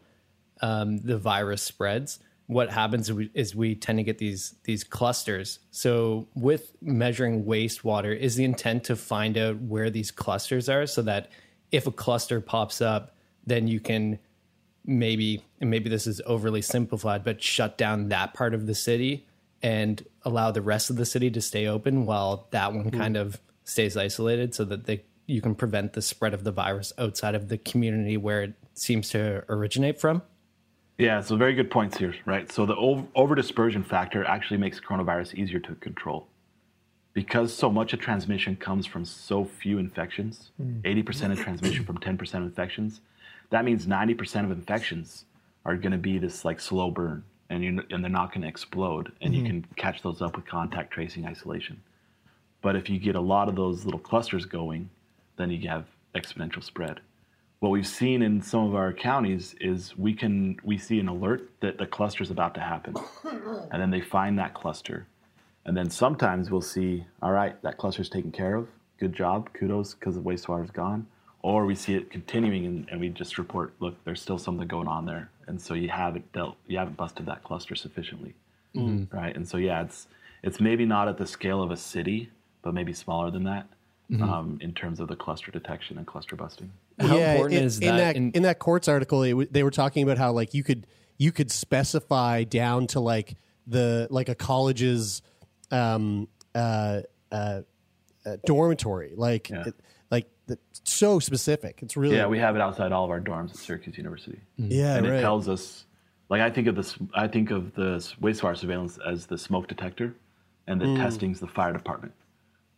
um, the virus spreads. What happens is we, tend to get these these clusters. So with measuring wastewater, is the intent to find out where these clusters are, so that if a cluster pops up, then you can maybe and maybe this is overly simplified, but shut down that part of the city and allow the rest of the city to stay open while that one kind of stays isolated, so that they you can prevent the spread of the virus outside of the community where it seems to originate from. Yeah, so very good points here, right? So the over dispersion factor actually makes coronavirus easier to control. Because so much of transmission comes from so few infections, mm. 80% of transmission from 10% of infections, that means 90% of infections are going to be this like slow burn and you and they're not going to explode and you mm-hmm. can catch those up with contact tracing isolation. But if you get a lot of those little clusters going, then you have exponential spread what we've seen in some of our counties is we can we see an alert that the cluster is about to happen. <coughs> And then they find that cluster. And then sometimes we'll see all right that cluster is taken care of. Good job. Kudos because the wastewater is gone. Or we see it continuing and, and we just report look there's still something going on there. And so you haven't dealt you haven't busted that cluster sufficiently. Mm-hmm. Right? And so yeah it's it's maybe not at the scale of a city but maybe smaller than that um, in terms of the cluster detection and cluster busting How important in, is in that that in- in that Quartz article? It, w- they were talking about how like you could you could specify down to like the like a college's um, uh, uh, uh, dormitory, like Yeah. it, like the, so specific. It's really Yeah, we have it outside all of our dorms at Syracuse University. yeah and right. it tells us, like I think of this, I think of the s- wastewater surveillance as the smoke detector, and the Mm. testing's the fire department.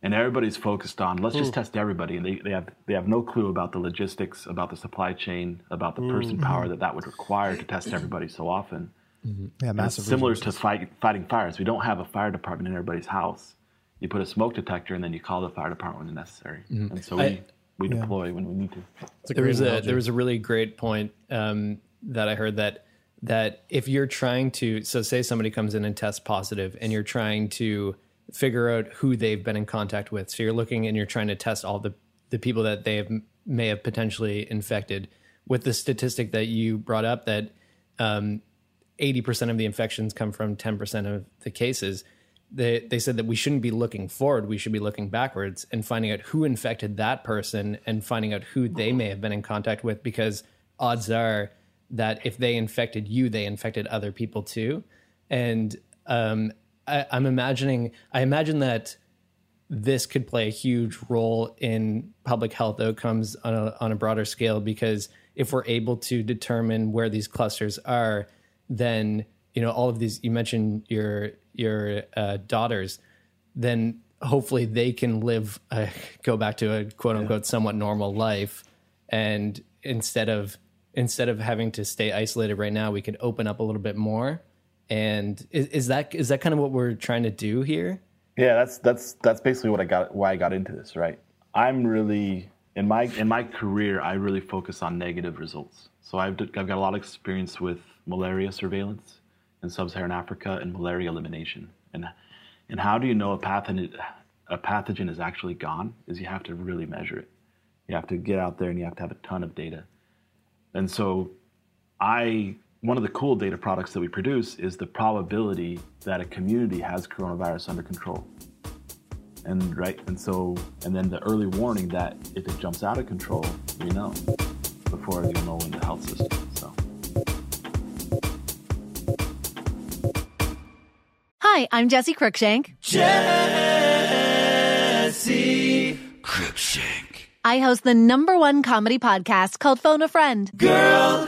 And everybody's focused on let's Mm. just test everybody, and they, they have they have no clue about the logistics, about the supply chain, about the person Mm-hmm. power that that would require to test everybody so often. Yeah, And it's massive. similar resources. to fight, fighting fires. We don't have a fire department in everybody's house. You put a smoke detector, and then you call the fire department when necessary. And so we, I- we deploy when we need to. It's a there great was a there was a really great point um, that I heard that that if you're trying to so say somebody comes in and tests positive and you're trying to figure out who they've been in contact with so you're looking and you're trying to test all the the people that they have may have potentially infected with the statistic that you brought up that um, 80% of the infections come from 10% of the cases. They, they said that we shouldn't be looking forward, we should be looking backwards and finding out who infected that person and finding out who they may have been in contact with because odds are that if they infected you, they infected other people too. And um, I, I'm imagining, I imagine that this could play a huge role in public health outcomes on a, on a broader scale because if we're able to determine where these clusters are, then you know all of these. You mentioned your your uh, daughters, then hopefully they can live uh, go back to a quote unquote somewhat normal life, and instead of instead of having to stay isolated right now, we could open up a little bit more. And is, is that is that kind of what we're trying to do here? Yeah, that's that's that's basically what I got why I got into this, right? I'm really in my in my career I really focus on negative results. So I've I've got a lot of experience with malaria surveillance in sub-Saharan Africa and malaria elimination. And and how do you know a pathogen a pathogen is actually gone? Is you have to really measure it. You have to get out there and you have to have a ton of data. And so I one of the cool data products that we produce is the probability that a community has coronavirus under control. And right, and so, and then the early warning that if it jumps out of control, we know before you know in the health system. So, Hi, I'm Jesse Cruickshank. Jesse Cruickshank. I host the number one comedy podcast called Phone a Friend. Girl,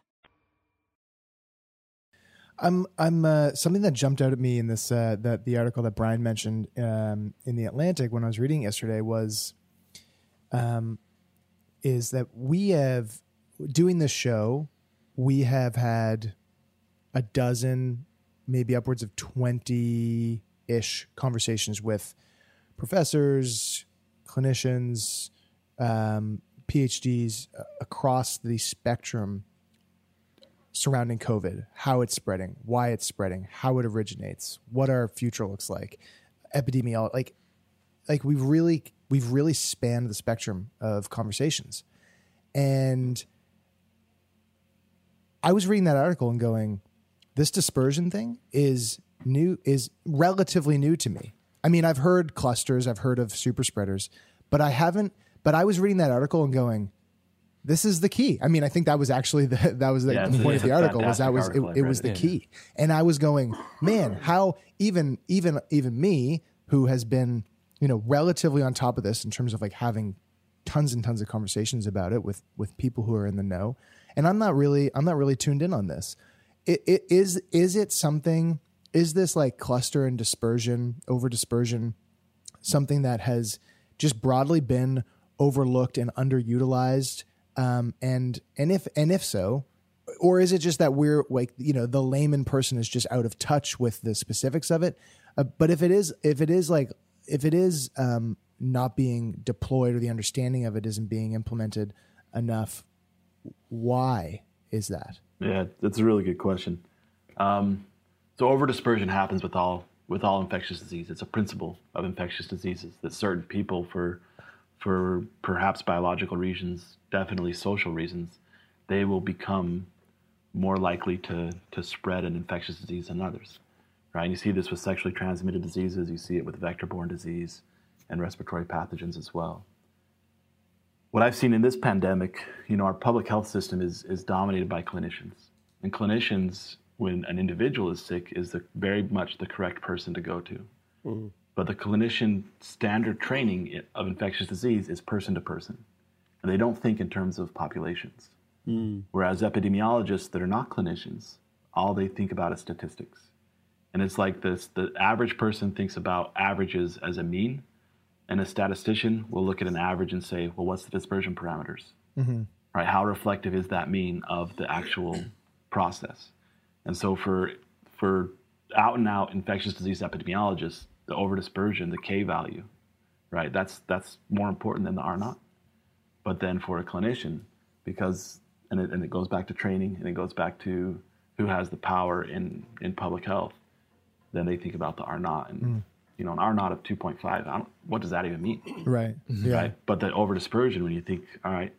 I'm I'm uh, something that jumped out at me in this uh, that the article that Brian mentioned um, in the Atlantic when I was reading yesterday was, um, is that we have doing this show, we have had a dozen, maybe upwards of twenty ish conversations with professors, clinicians, um, PhDs uh, across the spectrum surrounding COVID, how it's spreading, why it's spreading, how it originates, what our future looks like, epidemiology, like, like we've really we've really spanned the spectrum of conversations, and I was reading that article and going, this dispersion thing is new, is relatively new to me. I mean, I've heard clusters, I've heard of super spreaders, but I haven't. But I was reading that article and going, this is the key. I mean, I think that was actually the <laughs> that was the, Yeah, point of the article was that was it, it was the key. And I was going, man, how even even even me who has been you know relatively on top of this in terms of like having tons and tons of conversations about it with with people who are in the know, and I'm not really I'm not really tuned in on this. It, it is is it something? Is this like cluster and dispersion over dispersion? something that has just broadly been overlooked and underutilized um, and and if and if so or is it just that we're like you know the layman person is just out of touch with the specifics of it uh, but if it is if it is like if it is um, not being deployed or the understanding of it isn't being implemented enough why is that Yeah, that's a really good question. Um, so overdispersion happens with all with all infectious disease. It's a principle of infectious diseases that certain people, for for perhaps biological reasons, definitely social reasons, they will become more likely to to spread an infectious disease than others. Right? And you see this with sexually transmitted diseases. You see it with vector-borne disease and respiratory pathogens as well what I've seen in this pandemic, you know, our public health system is is dominated by clinicians, and clinicians, when an individual is sick, is the, very much the correct person to go to. Mm-hmm. But the clinician standard training of infectious disease is person to person, and they don't think in terms of populations. Whereas epidemiologists that are not clinicians, all they think about is statistics. And it's like this the average person thinks about averages as a mean, and a statistician will look at an average and say, well, what's the dispersion parameters? mm-hmm. Right? How reflective is that mean of the actual process? And so for for out and out infectious disease epidemiologists, the overdispersion, the K value, right? That's that's more important than the R naught. But then for a clinician, because and it, and it goes back to training and it goes back to who has the power in in public health, then they think about the R naught and Mm. you know an R naught of two point five. I don't, what does that even mean? right yeah Right. But the over dispersion, when you think, all right,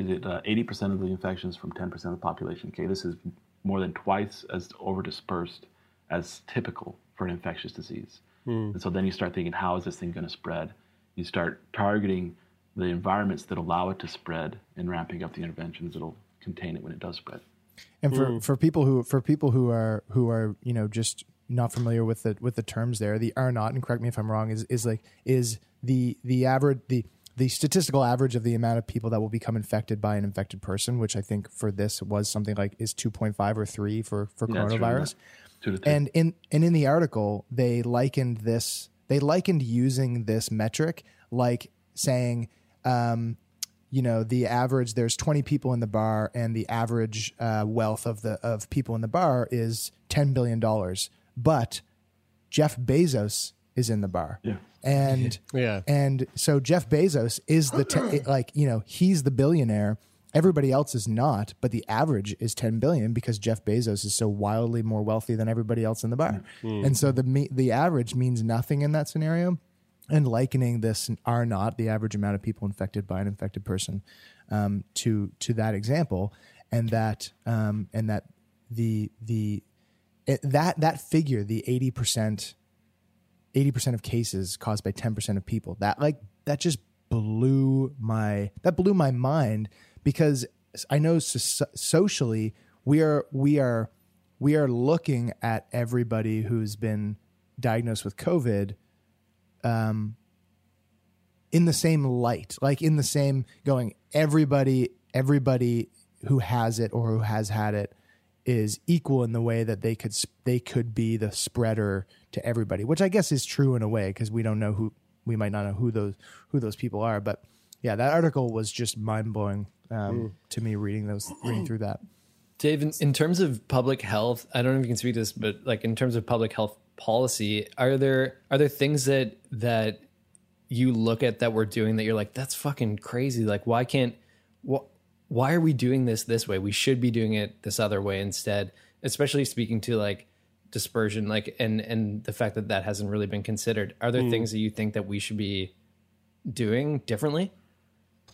is it uh, 80% of the infections from 10% of the population? Okay, this is more than twice as over dispersed as typical for an infectious disease. And so then you start thinking, how is this thing going to spread? You start targeting the environments that allow it to spread and ramping up the interventions that'll contain it when it does spread. And for, Mm. for people who for people who are who are you know just not familiar with the with the terms there, the R naught and correct me if I'm wrong is is like is the the average the the statistical average of the amount of people that will become infected by an infected person, which I think for this was something like is 2.5 or three for for Yeah, it's around coronavirus. That. Two to three. And in and in the article, they likened this. They likened using this metric like saying, um, you know, the average. There's 20 people in the bar, and the average uh, wealth of the of people in the bar is 10 billion dollars. But Jeff Bezos is in the bar. Yeah. And <laughs> Yeah. and so Jeff Bezos is the te- like you know he's the billionaire. Everybody else is not, but the average is 10 billion because Jeff Bezos is so wildly more wealthy than everybody else in the bar. And so the the average means nothing in that scenario. And likening this R naught the average amount of people infected by an infected person um, to to that example, and that um, and that the the it, that that figure the eighty percent eighty percent of cases caused by ten percent of people. That like that just blew my that blew my mind because I know so- socially we are we are we are looking at everybody who's been diagnosed with COVID um, in the same light, like in the same going. Everybody, everybody who has it or who has had it is equal in the way that they could they could be the spreader to everybody, which I guess is true in a way because we don't know who we might not know who those who those people are. But yeah, that article was just mind blowing um, Mm. to me reading those reading through that. Dave, in, in terms of public health, I don't know if you can speak to this, but like in terms of public health policy, are there are there things that that you look at that we're doing that you're like, that's fucking crazy. Like, why can't wh- why are we doing this this way? We should be doing it this other way instead. Especially speaking to like dispersion, like and and the fact that that hasn't really been considered. Are there Mm. things that you think that we should be doing differently?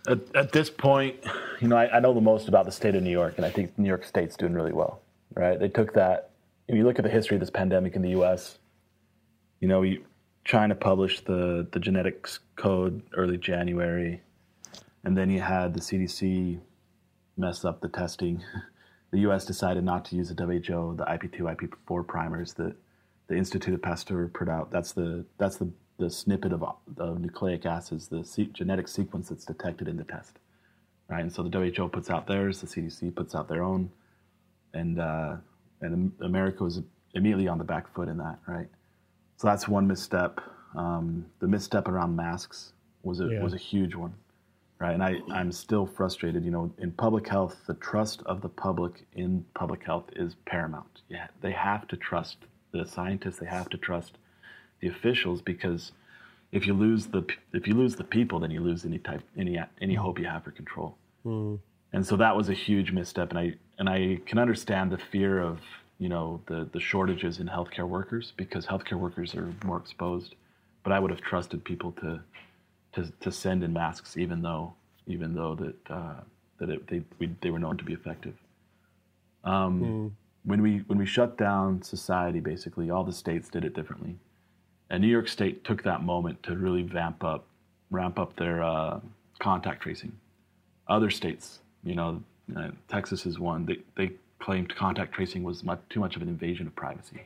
At, at this point, you know, I, I know the most about the state of New York, and I think New York State's doing really well, right? They took that. If you look at the history of this pandemic in the U.S., you know, China published the the genetics code early January, and then you had the CDC mess up the testing. <laughs> The U.S. decided not to use the WHO, the IP2, IP4 primers that the Institute of Pasteur put out. That's the that's the, the snippet of, of nucleic acids, the se- genetic sequence that's detected in the test, right? And so the WHO puts out theirs, the CDC puts out their own, and uh, and America was immediately on the back foot in that, right? So that's one misstep. Um, the misstep around masks was a Yeah. was a huge one, right? And I I'm still frustrated. You know, in public health, the trust of the public in public health is paramount. Yeah, they have to trust the scientists. They have to trust the officials because if you lose the if you lose the people, then you lose any type any any hope you have for control. And so that was a huge misstep, and I and I can understand the fear of you know the the shortages in healthcare workers because healthcare workers are more exposed. But I would have trusted people to to, to send in masks, even though even though that uh, that it, they we, they were known to be effective. Um, When we when we shut down society, basically all the states did it differently, and New York State took that moment to really vamp up ramp up their uh, contact tracing other states, you know, uh, Texas is one. They they claimed contact tracing was much, too much of an invasion of privacy,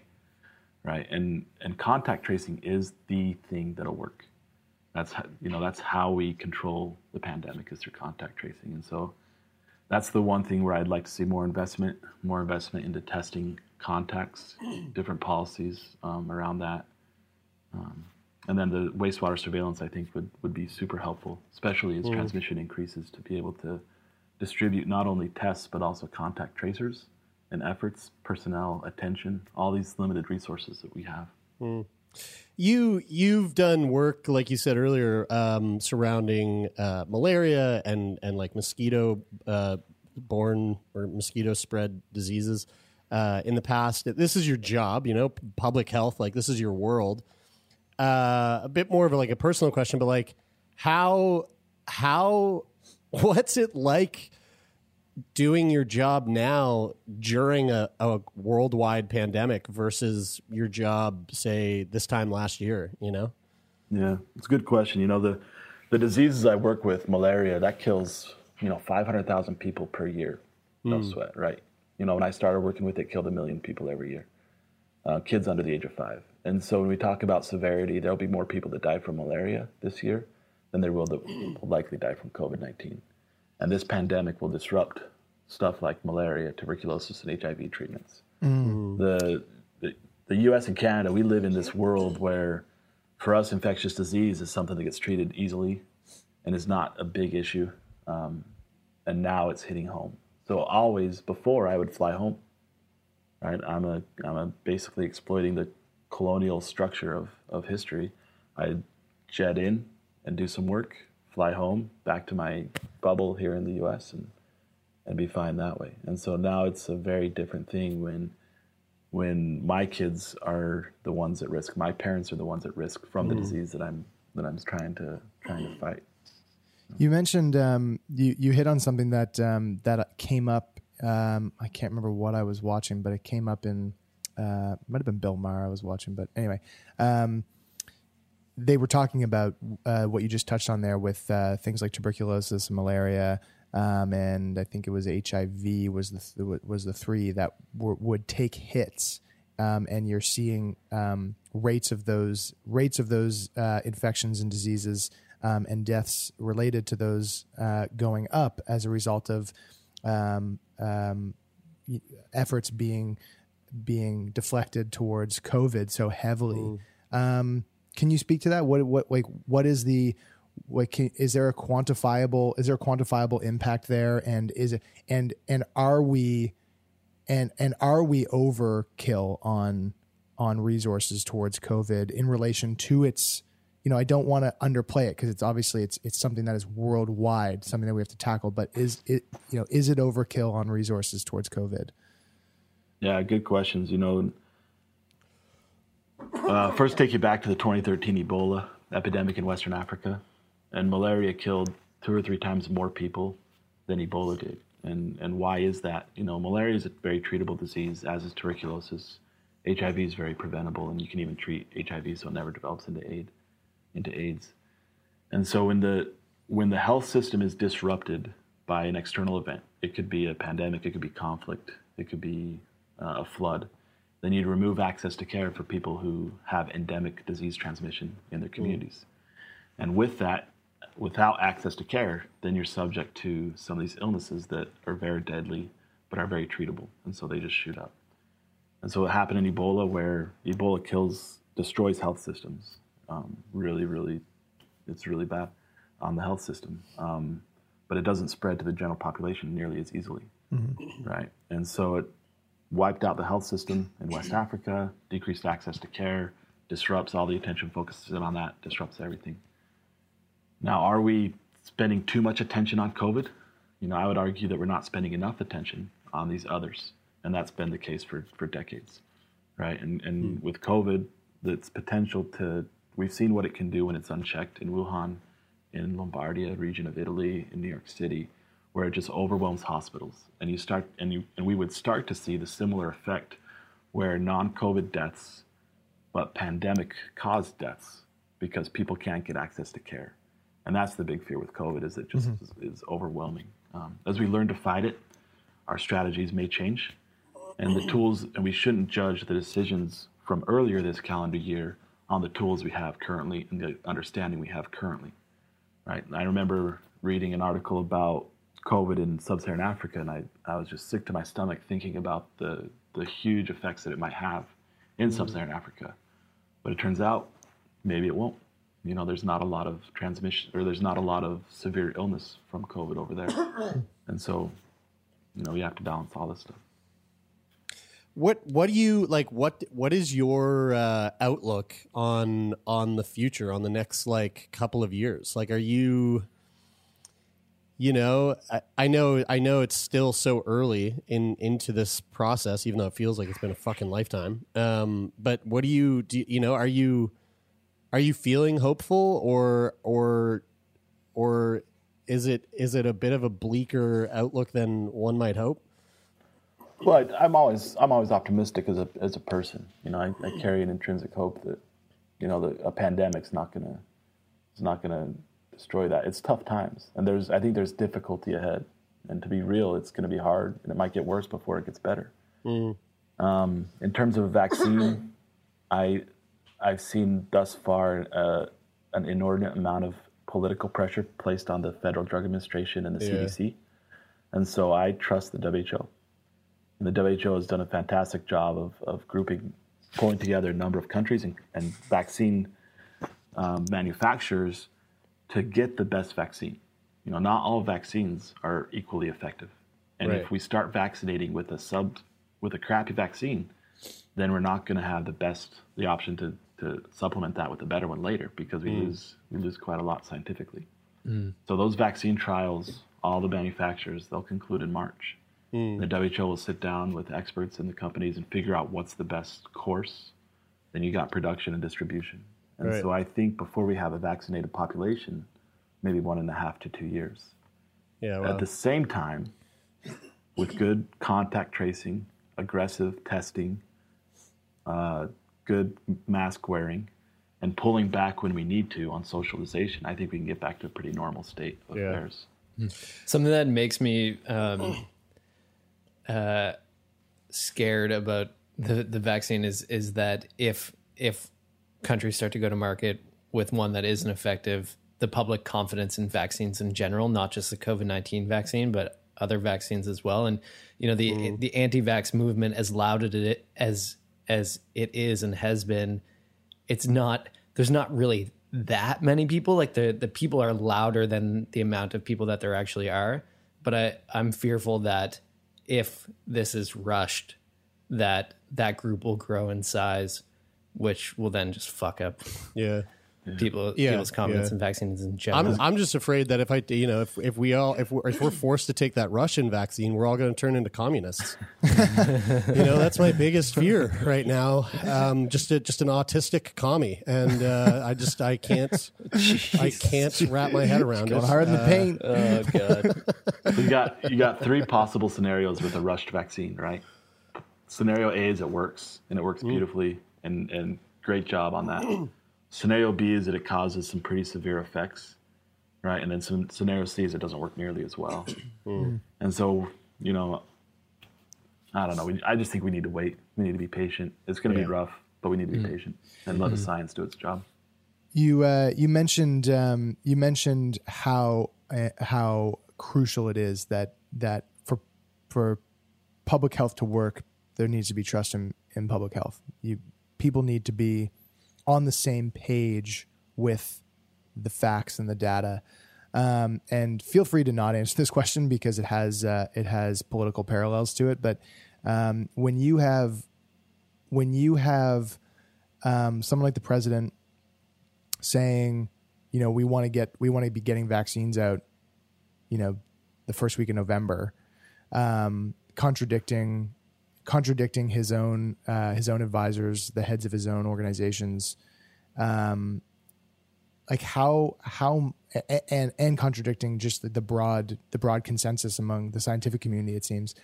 right? And and contact tracing is the thing that'll work. That's how, you know that's how we control the pandemic is through contact tracing, and so that's the one thing where I'd like to see more investment, more investment into testing contacts, different policies um, around that. Um, and then the wastewater surveillance, I think, would, would be super helpful, especially as Mm. transmission increases, to be able to distribute not only tests but also contact tracers and efforts, personnel, attention, all these limited resources that we have. Mm. You you've done work like you said earlier um, surrounding uh, malaria and and like mosquito uh, borne or mosquito spread diseases uh, in the past. This is your job, you know, public health. Like this is your world. Uh, a bit more of a, like a personal question, but like how how <laughs> what's it like doing your job now during a, a worldwide pandemic versus your job say this time last year you know Yeah, it's a good question. You know, the the diseases I work with, malaria, that kills, you know, 500,000 people per year. No Hmm. sweat, right? You know, when I started working with it, it killed a million people every year. Uh, kids under the age of five. And so when we talk about severity, there'll be more people that die from malaria this year than there will that will likely die from COVID 19. And this pandemic will disrupt stuff like malaria, tuberculosis, and HIV treatments. The, the the U.S. and Canada, we live in this world where, for us, infectious disease is something that gets treated easily, and is not a big issue. Um, and now it's hitting home. So always before I would fly home, right? I'm a I'm a basically exploiting the colonial structure of of history. I'd jet in and do some work, fly home back to my bubble here in the U.S. and and be fine that way. And so now it's a very different thing when when my kids are the ones at risk. My parents are the ones at risk from the Mm. disease that I'm that I'm trying to trying to fight. You mentioned um, you you hit on something that um, that came up. Um, I can't remember what I was watching, but it came up in uh, might have been Bill Maher I was watching, but anyway, um, they were talking about uh, what you just touched on there with uh, things like tuberculosis malaria, um, and I think it was HIV was the th- was the three that w- would take hits, um, and you're seeing um, rates of those rates of those uh, infections and diseases um, and deaths related to those uh, going up as a result of um, efforts being being deflected towards COVID so heavily. Um, can you speak to that? What what like what is the what can, is there a quantifiable is there a quantifiable impact there and is it and and are we and and are we overkill on on resources towards COVID in relation to its you know I don't want to underplay it because it's obviously it's it's something that is worldwide something that we have to tackle but is it you know is it overkill on resources towards COVID? Yeah, good questions. You know, uh, first take you back to the 2013 Ebola epidemic in Western Africa, and malaria killed two or three times more people than Ebola did. And and why is that? You know, malaria is a very treatable disease, as is tuberculosis. HIV is very preventable, and you can even treat HIV so it never develops into AIDS. Into AIDS. And so when the when the health system is disrupted by an external event, it could be a pandemic, it could be conflict, it could be uh, a flood. Then you'd remove access to care for people who have endemic disease transmission in their communities. And with that, without access to care, then you're subject to some of these illnesses that are very deadly but are very treatable. And so they just shoot up. And so it happened in Ebola where Ebola kills, destroys health systems. Um, really, really, it's really bad on the health system. Um, but it doesn't spread to the general population nearly as easily. Right. And so it wiped out the health system in West mm-hmm. Africa, decreased access to care, disrupts all the attention focuses on that, disrupts everything. Now, are we spending too much attention on COVID? You know, I would argue that we're not spending enough attention on these others, and that's been the case for, for decades, right? And and mm. with COVID, its potential to we've seen what it can do when it's unchecked in Wuhan, in Lombardia region of Italy, in New York City, where it just overwhelms hospitals, and you start and you and we would start to see the similar effect, where non-COVID deaths, but pandemic caused deaths because people can't get access to care. And that's the big fear with COVID is it just is, is overwhelming. Um, as we learn to fight it, our strategies may change, and the tools. And we shouldn't judge the decisions from earlier this calendar year on the tools we have currently and the understanding we have currently. Right. And I remember reading an article about COVID in sub-Saharan Africa, and I, I was just sick to my stomach thinking about the the huge effects that it might have in sub-Saharan Africa. But it turns out maybe it won't. You know, there's not a lot of transmission or there's not a lot of severe illness from COVID over there. <coughs> and so, you know, you have to balance all this stuff. What what do you like? What what is your uh, outlook on on the future on the next like couple of years? Like, are you, you know, I, I know I know it's still so early in into this process, even though it feels like it's been a fucking lifetime. Um, but what do you do? You, know, are you are you feeling hopeful or or or is it is it a bit of a bleaker outlook than one might hope? Well, I'm always I'm always optimistic as a as a person. You know, I, I carry an intrinsic hope that you know the, a pandemic's not gonna it's not gonna destroy that. It's tough times, and there's I think there's difficulty ahead. And to be real, it's going to be hard, and it might get worse before it gets better. Um, in terms of a vaccine, I I've seen thus far uh, an inordinate amount of political pressure placed on the Federal Drug Administration and the Yeah. CDC, and so I trust the WHO. And the WHO has done a fantastic job of, of grouping, pulling together a number of countries and, and vaccine um, manufacturers to get the best vaccine. You know, not all vaccines are equally effective. And Right. if we start vaccinating with a sub, with a crappy vaccine, then we're not going to have the best, the option to, to supplement that with a better one later because we Mm. lose we lose quite a lot scientifically. So those vaccine trials, all the manufacturers, they'll conclude in March. Mm. The WHO will sit down with experts in the companies and figure out what's the best course. Then you got production and distribution. And Right. so I think before we have a vaccinated population, maybe one and a half to two years. Yeah. At the same time, with good contact tracing, aggressive testing, uh, good mask wearing, and pulling back when we need to on socialization, I think we can get back to a pretty normal state of Yeah. affairs. Something that makes me um, uh, scared about the the vaccine is is that if if countries start to go to market with one that isn't effective, the public confidence in vaccines in general, not just the COVID nineteen vaccine, but other vaccines as well, and you know the mm-hmm. the anti vax movement, as loud as it as as it is and has been, it's not there's not really that many people. Like the the people are louder than the amount of people that there actually are. But i i'm fearful that if this is rushed that that group will grow in size which will then just fuck up yeah people Yeah, people's confidence yeah. in vaccines in general I'm I'm just afraid that if I you know if if we all if we're, if we're forced to take that Russian vaccine, we're all going to turn into communists. <laughs> you know, that's my biggest fear right now. Um, just a, just an autistic commie, and uh, I just I can't I can't wrap my head around Going it. hard in the Uh, paint. oh god you got you got three possible scenarios with a rushed vaccine, right? Scenario A is it works and it works beautifully and and great job on that. <clears throat> Scenario B is that it causes some pretty severe effects, right? And then some scenario C is it doesn't work nearly as well. <clears throat> And so you know, I don't know. We, I just think we need to wait. We need to be patient. It's going to Yeah. be rough, but we need to be patient and let the science do its job. You uh, you mentioned um, you mentioned how uh, how crucial it is that that for for public health to work, there needs to be trust in, in public health. You people need to be on the same page with the facts and the data. Um, and feel free to not answer <laughs> this question because it has uh, it has political parallels to it. But um, when you have when you have um, someone like the president saying, you know, we want to get we want to be getting vaccines out, you know, the first week of November, um, contradicting contradicting his own uh, his own advisors, the heads of his own organizations, um, like how how and and contradicting just the, the broad the broad consensus among the scientific community. It seems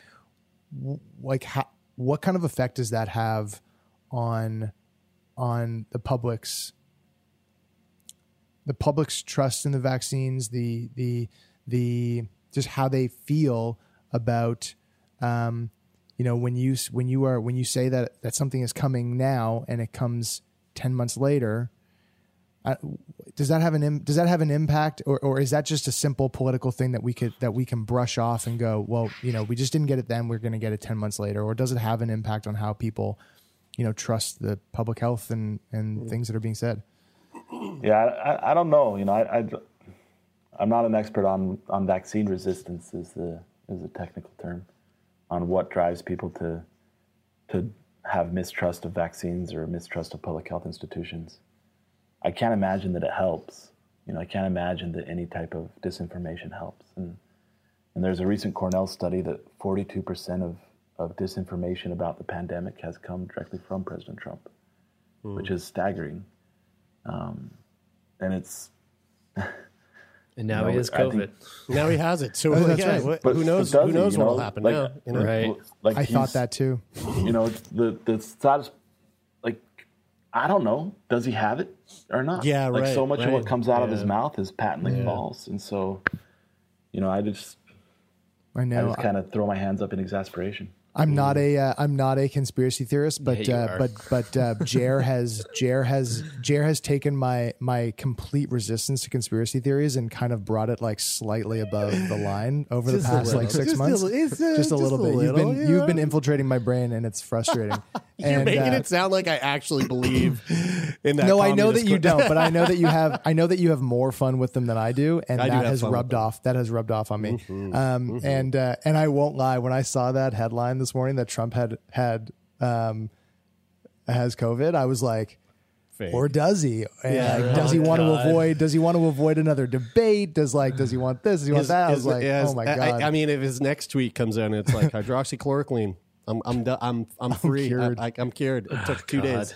like how what kind of effect does that have on on the public's the public's trust in the vaccines, the the the just how they feel about um, you know when you when you are when you say that that something is coming now and it comes ten months later. Uh, does that have an Im- does that have an impact, or, or is that just a simple political thing that we could that we can brush off and go, well, you know, we just didn't get it then, we're going to get it ten months later, or does it have an impact on how people, you know, trust the public health and and things that are being said? Yeah, I, I, I don't know. You know, I, I, am not an expert on, on vaccine resistance, is the is the technical term, on what drives people to to have mistrust of vaccines or mistrust of public health institutions. I can't imagine that it helps. You know, I can't imagine that any type of disinformation helps. And and there's a recent Cornell study that 42% of, of disinformation about the pandemic has come directly from President Trump, which is staggering. Um, and it's <laughs> and now You know, he has I think- covid <laughs> Now he has it. So <laughs> that's yeah, right. But- who knows? but Who knows you what know? will happen Like- now? You know? Right. Like I thought that too. you know the the status like i don't know does he have it or not Yeah, like so right, much of what comes out of his mouth is patently Yeah. false and so you know i just I know, i just kind of throw my hands up in exasperation I'm not a uh, I'm not a conspiracy theorist, but Yeah, uh, but but uh, Jer has Jer has Jer has taken my my complete resistance to conspiracy theories and kind of brought it like slightly above the line over the Just a past like six Just months. It's, uh, just a just little bit. little, you've been yeah. you've been infiltrating my brain and it's frustrating. <laughs> You're And, making uh, it sound like I actually believe in that. no, I know that you don't, but I know that you have. <laughs> I know that you have more fun with them than I do, and I that have has rubbed off. That has rubbed off on me. Mhm, Um, mhm. And uh, and I won't lie. When I saw that headline this morning that Trump had had um, has COVID, I was like, Fake. or does he? And, Yeah, like, does he Oh, want to avoid? Does he want to avoid another debate? Does like does he want this? Does he want His- that? I his- was like, yeah, his- oh my I- god. I, I mean, if his next tweet comes in, it's like hydroxychloroquine, I'm I'm I'm I'm <laughs> free. cured. I, am cured. It took two God. days.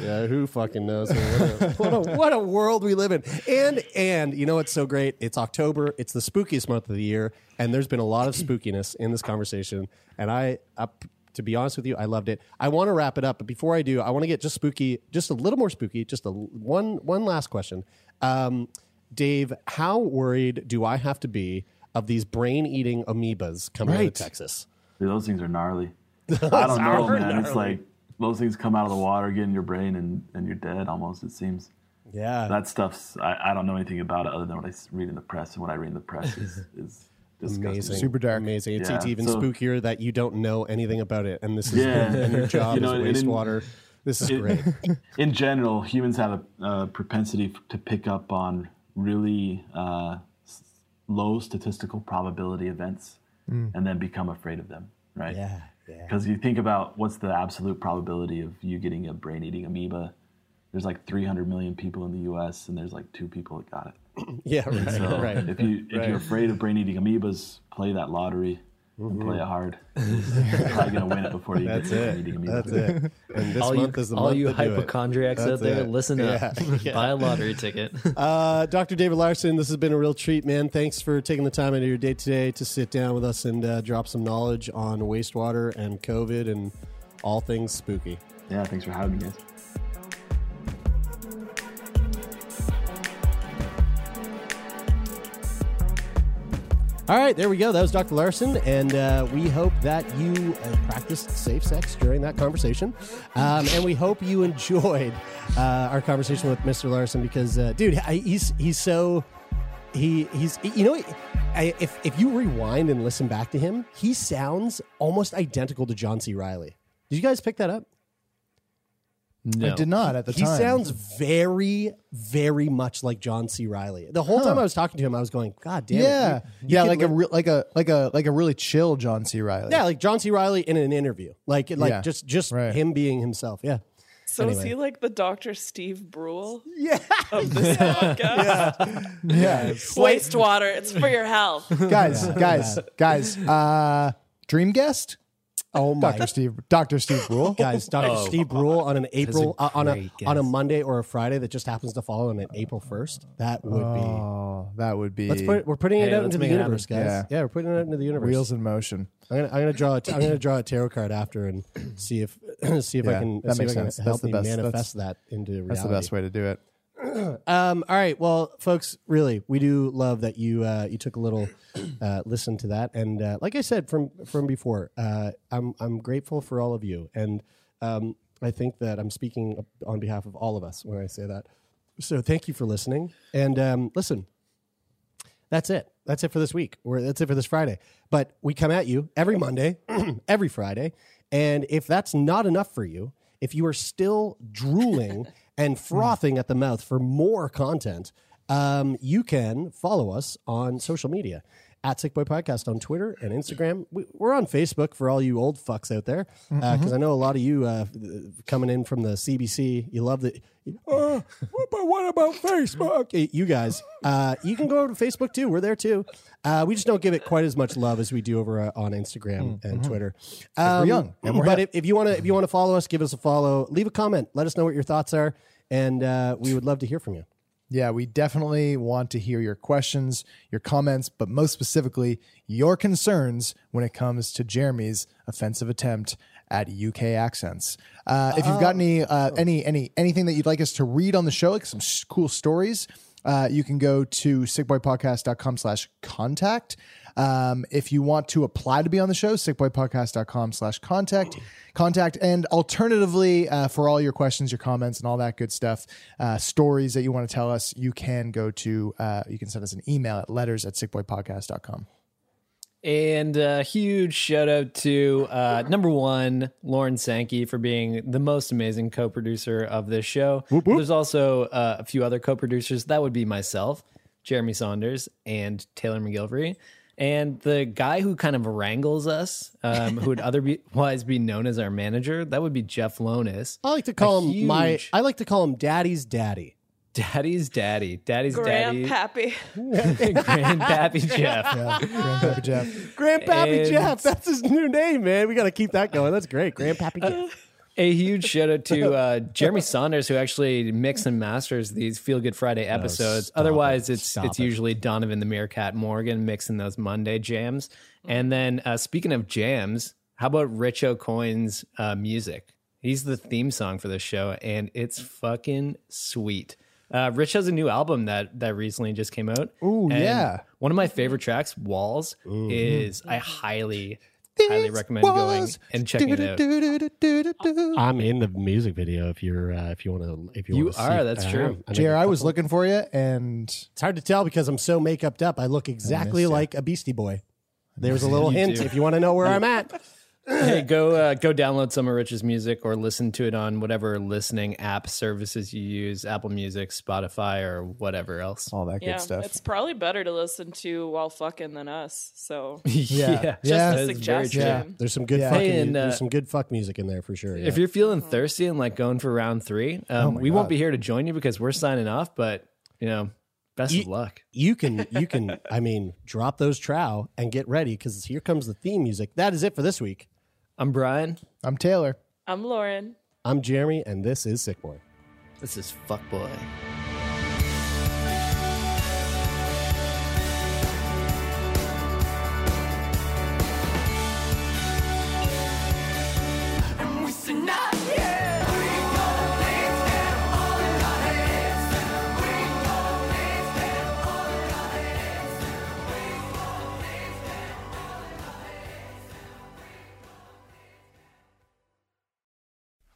Yeah, who fucking knows? What a, <laughs> what a what a world we live in. And and you know what's so great? It's October. It's the spookiest month of the year, and there's been a lot of spookiness in this conversation. And I, I to be honest with you, I loved it. I want to wrap it up, but before I do, I want to get just spooky, just a little more spooky. Just a one one last question, um, Dave. How worried do I have to be of these brain eating amoebas coming out of Texas? Dude, those things are gnarly. <laughs> I don't know, are man. It's like those things come out of the water, get in your brain, and, and you're dead almost, it seems. Yeah. That stuff's, I, I don't know anything about it other than what I read in the press, and what I read in the press is, <laughs> is disgusting. Amazing, Super dark. amazing. It's, Yeah, it's even so- spookier that you don't know anything about it, and this is Yeah. <laughs> and your <laughs> job You know, and is in- wastewater. This is in- great. In general, humans have a, a propensity to pick up on really uh, low statistical probability events Mm. and then become afraid of them, right? Yeah, yeah. Because you think about what's the absolute probability of you getting a brain eating amoeba. There's like 300 million people in the U.S. and there's like two people that got it. <laughs> Yeah, right, so right, If you if right. you're afraid of brain eating amoebas, play that lottery and play it hard. <laughs> You're probably gonna win it before you That's get to it. brain eating. That's it. And this all month you, is the all month you to hypochondriacs out there, it. listen up. Yeah, yeah. <laughs> Buy a lottery ticket. <laughs> Uh, Dr. David Larson, this has been a real treat, man. Thanks for taking the time out of your day today to sit down with us and uh, drop some knowledge on wastewater and COVID and all things spooky. Yeah, thanks for having me, guys. All right, there we go. That was Dr. Larson, and uh, we hope that you uh, practiced safe sex during that conversation. Um, and we hope you enjoyed uh, our conversation with Mr. Larson because, uh, dude, I, he's he's so he he's you know I, if if you rewind and listen back to him, he sounds almost identical to John C. Reilly. Did you guys pick that up? I did not at the he time. He sounds very, very much like John C. Reilly. The whole time I was talking to him, I was going, "God damn yeah, it!" you- you yeah, could like a re- like a like a like a really chill John C. Reilly. yeah, like John C. Reilly in an interview, like like Yeah. just just him being himself. Yeah. So is he like the Dr. Steve Brule? Yeah. Of this <laughs> podcast? yeah. Wastewater, it's for your health. guys, <laughs> guys, guys. Uh, dream guest. Oh my Dr. Steve, Dr. Steve Brule. <laughs> Guys, Dr. Oh. Steve Brule on an April a uh, on a great on a. Monday or a Friday that just happens to fall on an April first. That would Oh, that would be. be. Let's put. We're putting it out into the universe, happen. guys. Yeah. Yeah. we're putting it out into the universe. Wheels in motion. I'm gonna, I'm gonna draw. A, I'm gonna draw a tarot card after and see if <clears throat> see if I can that see if makes I can sense. help That's the me best- manifest that's- that into reality. That's the best way to do it. <clears throat> um, all right. Well, folks, really, we do love that you uh, you took a little uh, listen to that, and uh, like I said from from before, uh, I'm I'm grateful for all of you, and um, I think that I'm speaking on behalf of all of us when I say that. So thank you for listening, and um, listen. That's it. That's it for this week. Or that's it for this Friday. But we come at you every Monday, <clears throat> every Friday. And if that's not enough for you, if you are still drooling <laughs> and frothing at the mouth for more content, um, you can follow us on social media at Sick Boy Podcast on Twitter and Instagram. We, we're on Facebook for all you old fucks out there, because I know a lot of you uh, coming in from the CBC. You love the. Uh, but what about Facebook? You guys, uh, you can go over to Facebook too. We're there too. Uh, we just don't give it quite as much love as we do over uh, on Instagram and Twitter. we're young, we're but if, if you want to, if you want to follow us, give us a follow. Leave a comment. Let us know what your thoughts are, and uh, we would love to hear from you. Yeah, we definitely want to hear your questions, your comments, but most specifically, your concerns when it comes to Jeremie's offensive attempt at UK accents. Uh, if you've got any, uh, any, any, anything that you'd like us to read on the show, like some s- cool stories, uh, you can go to sickboypodcast.com slash contact. Um, if you want to apply to be on the show, sickboypodcast.com slash contact. Contact and alternatively, uh, for all your questions, your comments, and all that good stuff, uh, stories that you want to tell us, you can go to, uh, you can send us an email at letters at sickboypodcast.com. And a huge shout out to uh, number one, Lauren Sankey, for being the most amazing co producer of this show. There's also uh, a few other co producers. That would be myself, Jeremie Saunders, and Taylor MacGillivary. And the guy who kind of wrangles us, um, who would <laughs> otherwise be known as our manager, that would be Jeff Lonis. I like to call A him my. I like to call him Daddy's daddy. Daddy's daddy. Daddy's daddy. Grandpappy. <laughs> Grandpappy Jeff. Grandpappy Jeff. Grandpappy And- Jeff. That's his new name, man. We got to keep that going. That's great. Grandpappy Jeff. A huge shout out to uh, Jeremie Saunders, who actually mix and masters these Feel Good Friday episodes. stop Otherwise, it. it's Stop it's it. usually Donovan the Meerkat Morgan mixing those Monday jams. And then, uh, speaking of jams, how about Rich Aucoin's uh, music? He's the theme song for this show, and it's fucking sweet. Uh, Rich has a new album that that recently just came out. Ooh, and yeah. One of my favorite tracks, "Walls," is I highly, highly recommend walls. going and checking it out. I'm in the music video. If you're, uh, if you want to, if you, You wanna see are, it. that's I true. am. I JR, a I was looking for you, and It's hard to tell because I'm so make-upped up. I look exactly ya. like a Beastie Boy. <laughs> There's a little hint do. if you want to know where I'm at. Hey, <laughs> go uh, go download some of Rich's music or listen to it on whatever listening app services you use, Apple Music, Spotify, or whatever else. all that Yeah, good stuff. it's probably better to listen to while fucking than us. So <laughs> Yeah. just Yeah. a suggestion. Yeah. There's some good Yeah. fucking. Hey, and, uh, there's some good fuck music in there for sure. If you're feeling thirsty and like going for round three, um, Oh my we won't be here to join you because we're signing off. But you know, best You- of luck. you can, you can. I mean, drop those trow and get ready because here comes the theme music. That is it for this week. I'm Brian. I'm Taylor. I'm Lauren. I'm Jeremie, and this is Sick Boy. This is Fuckboy.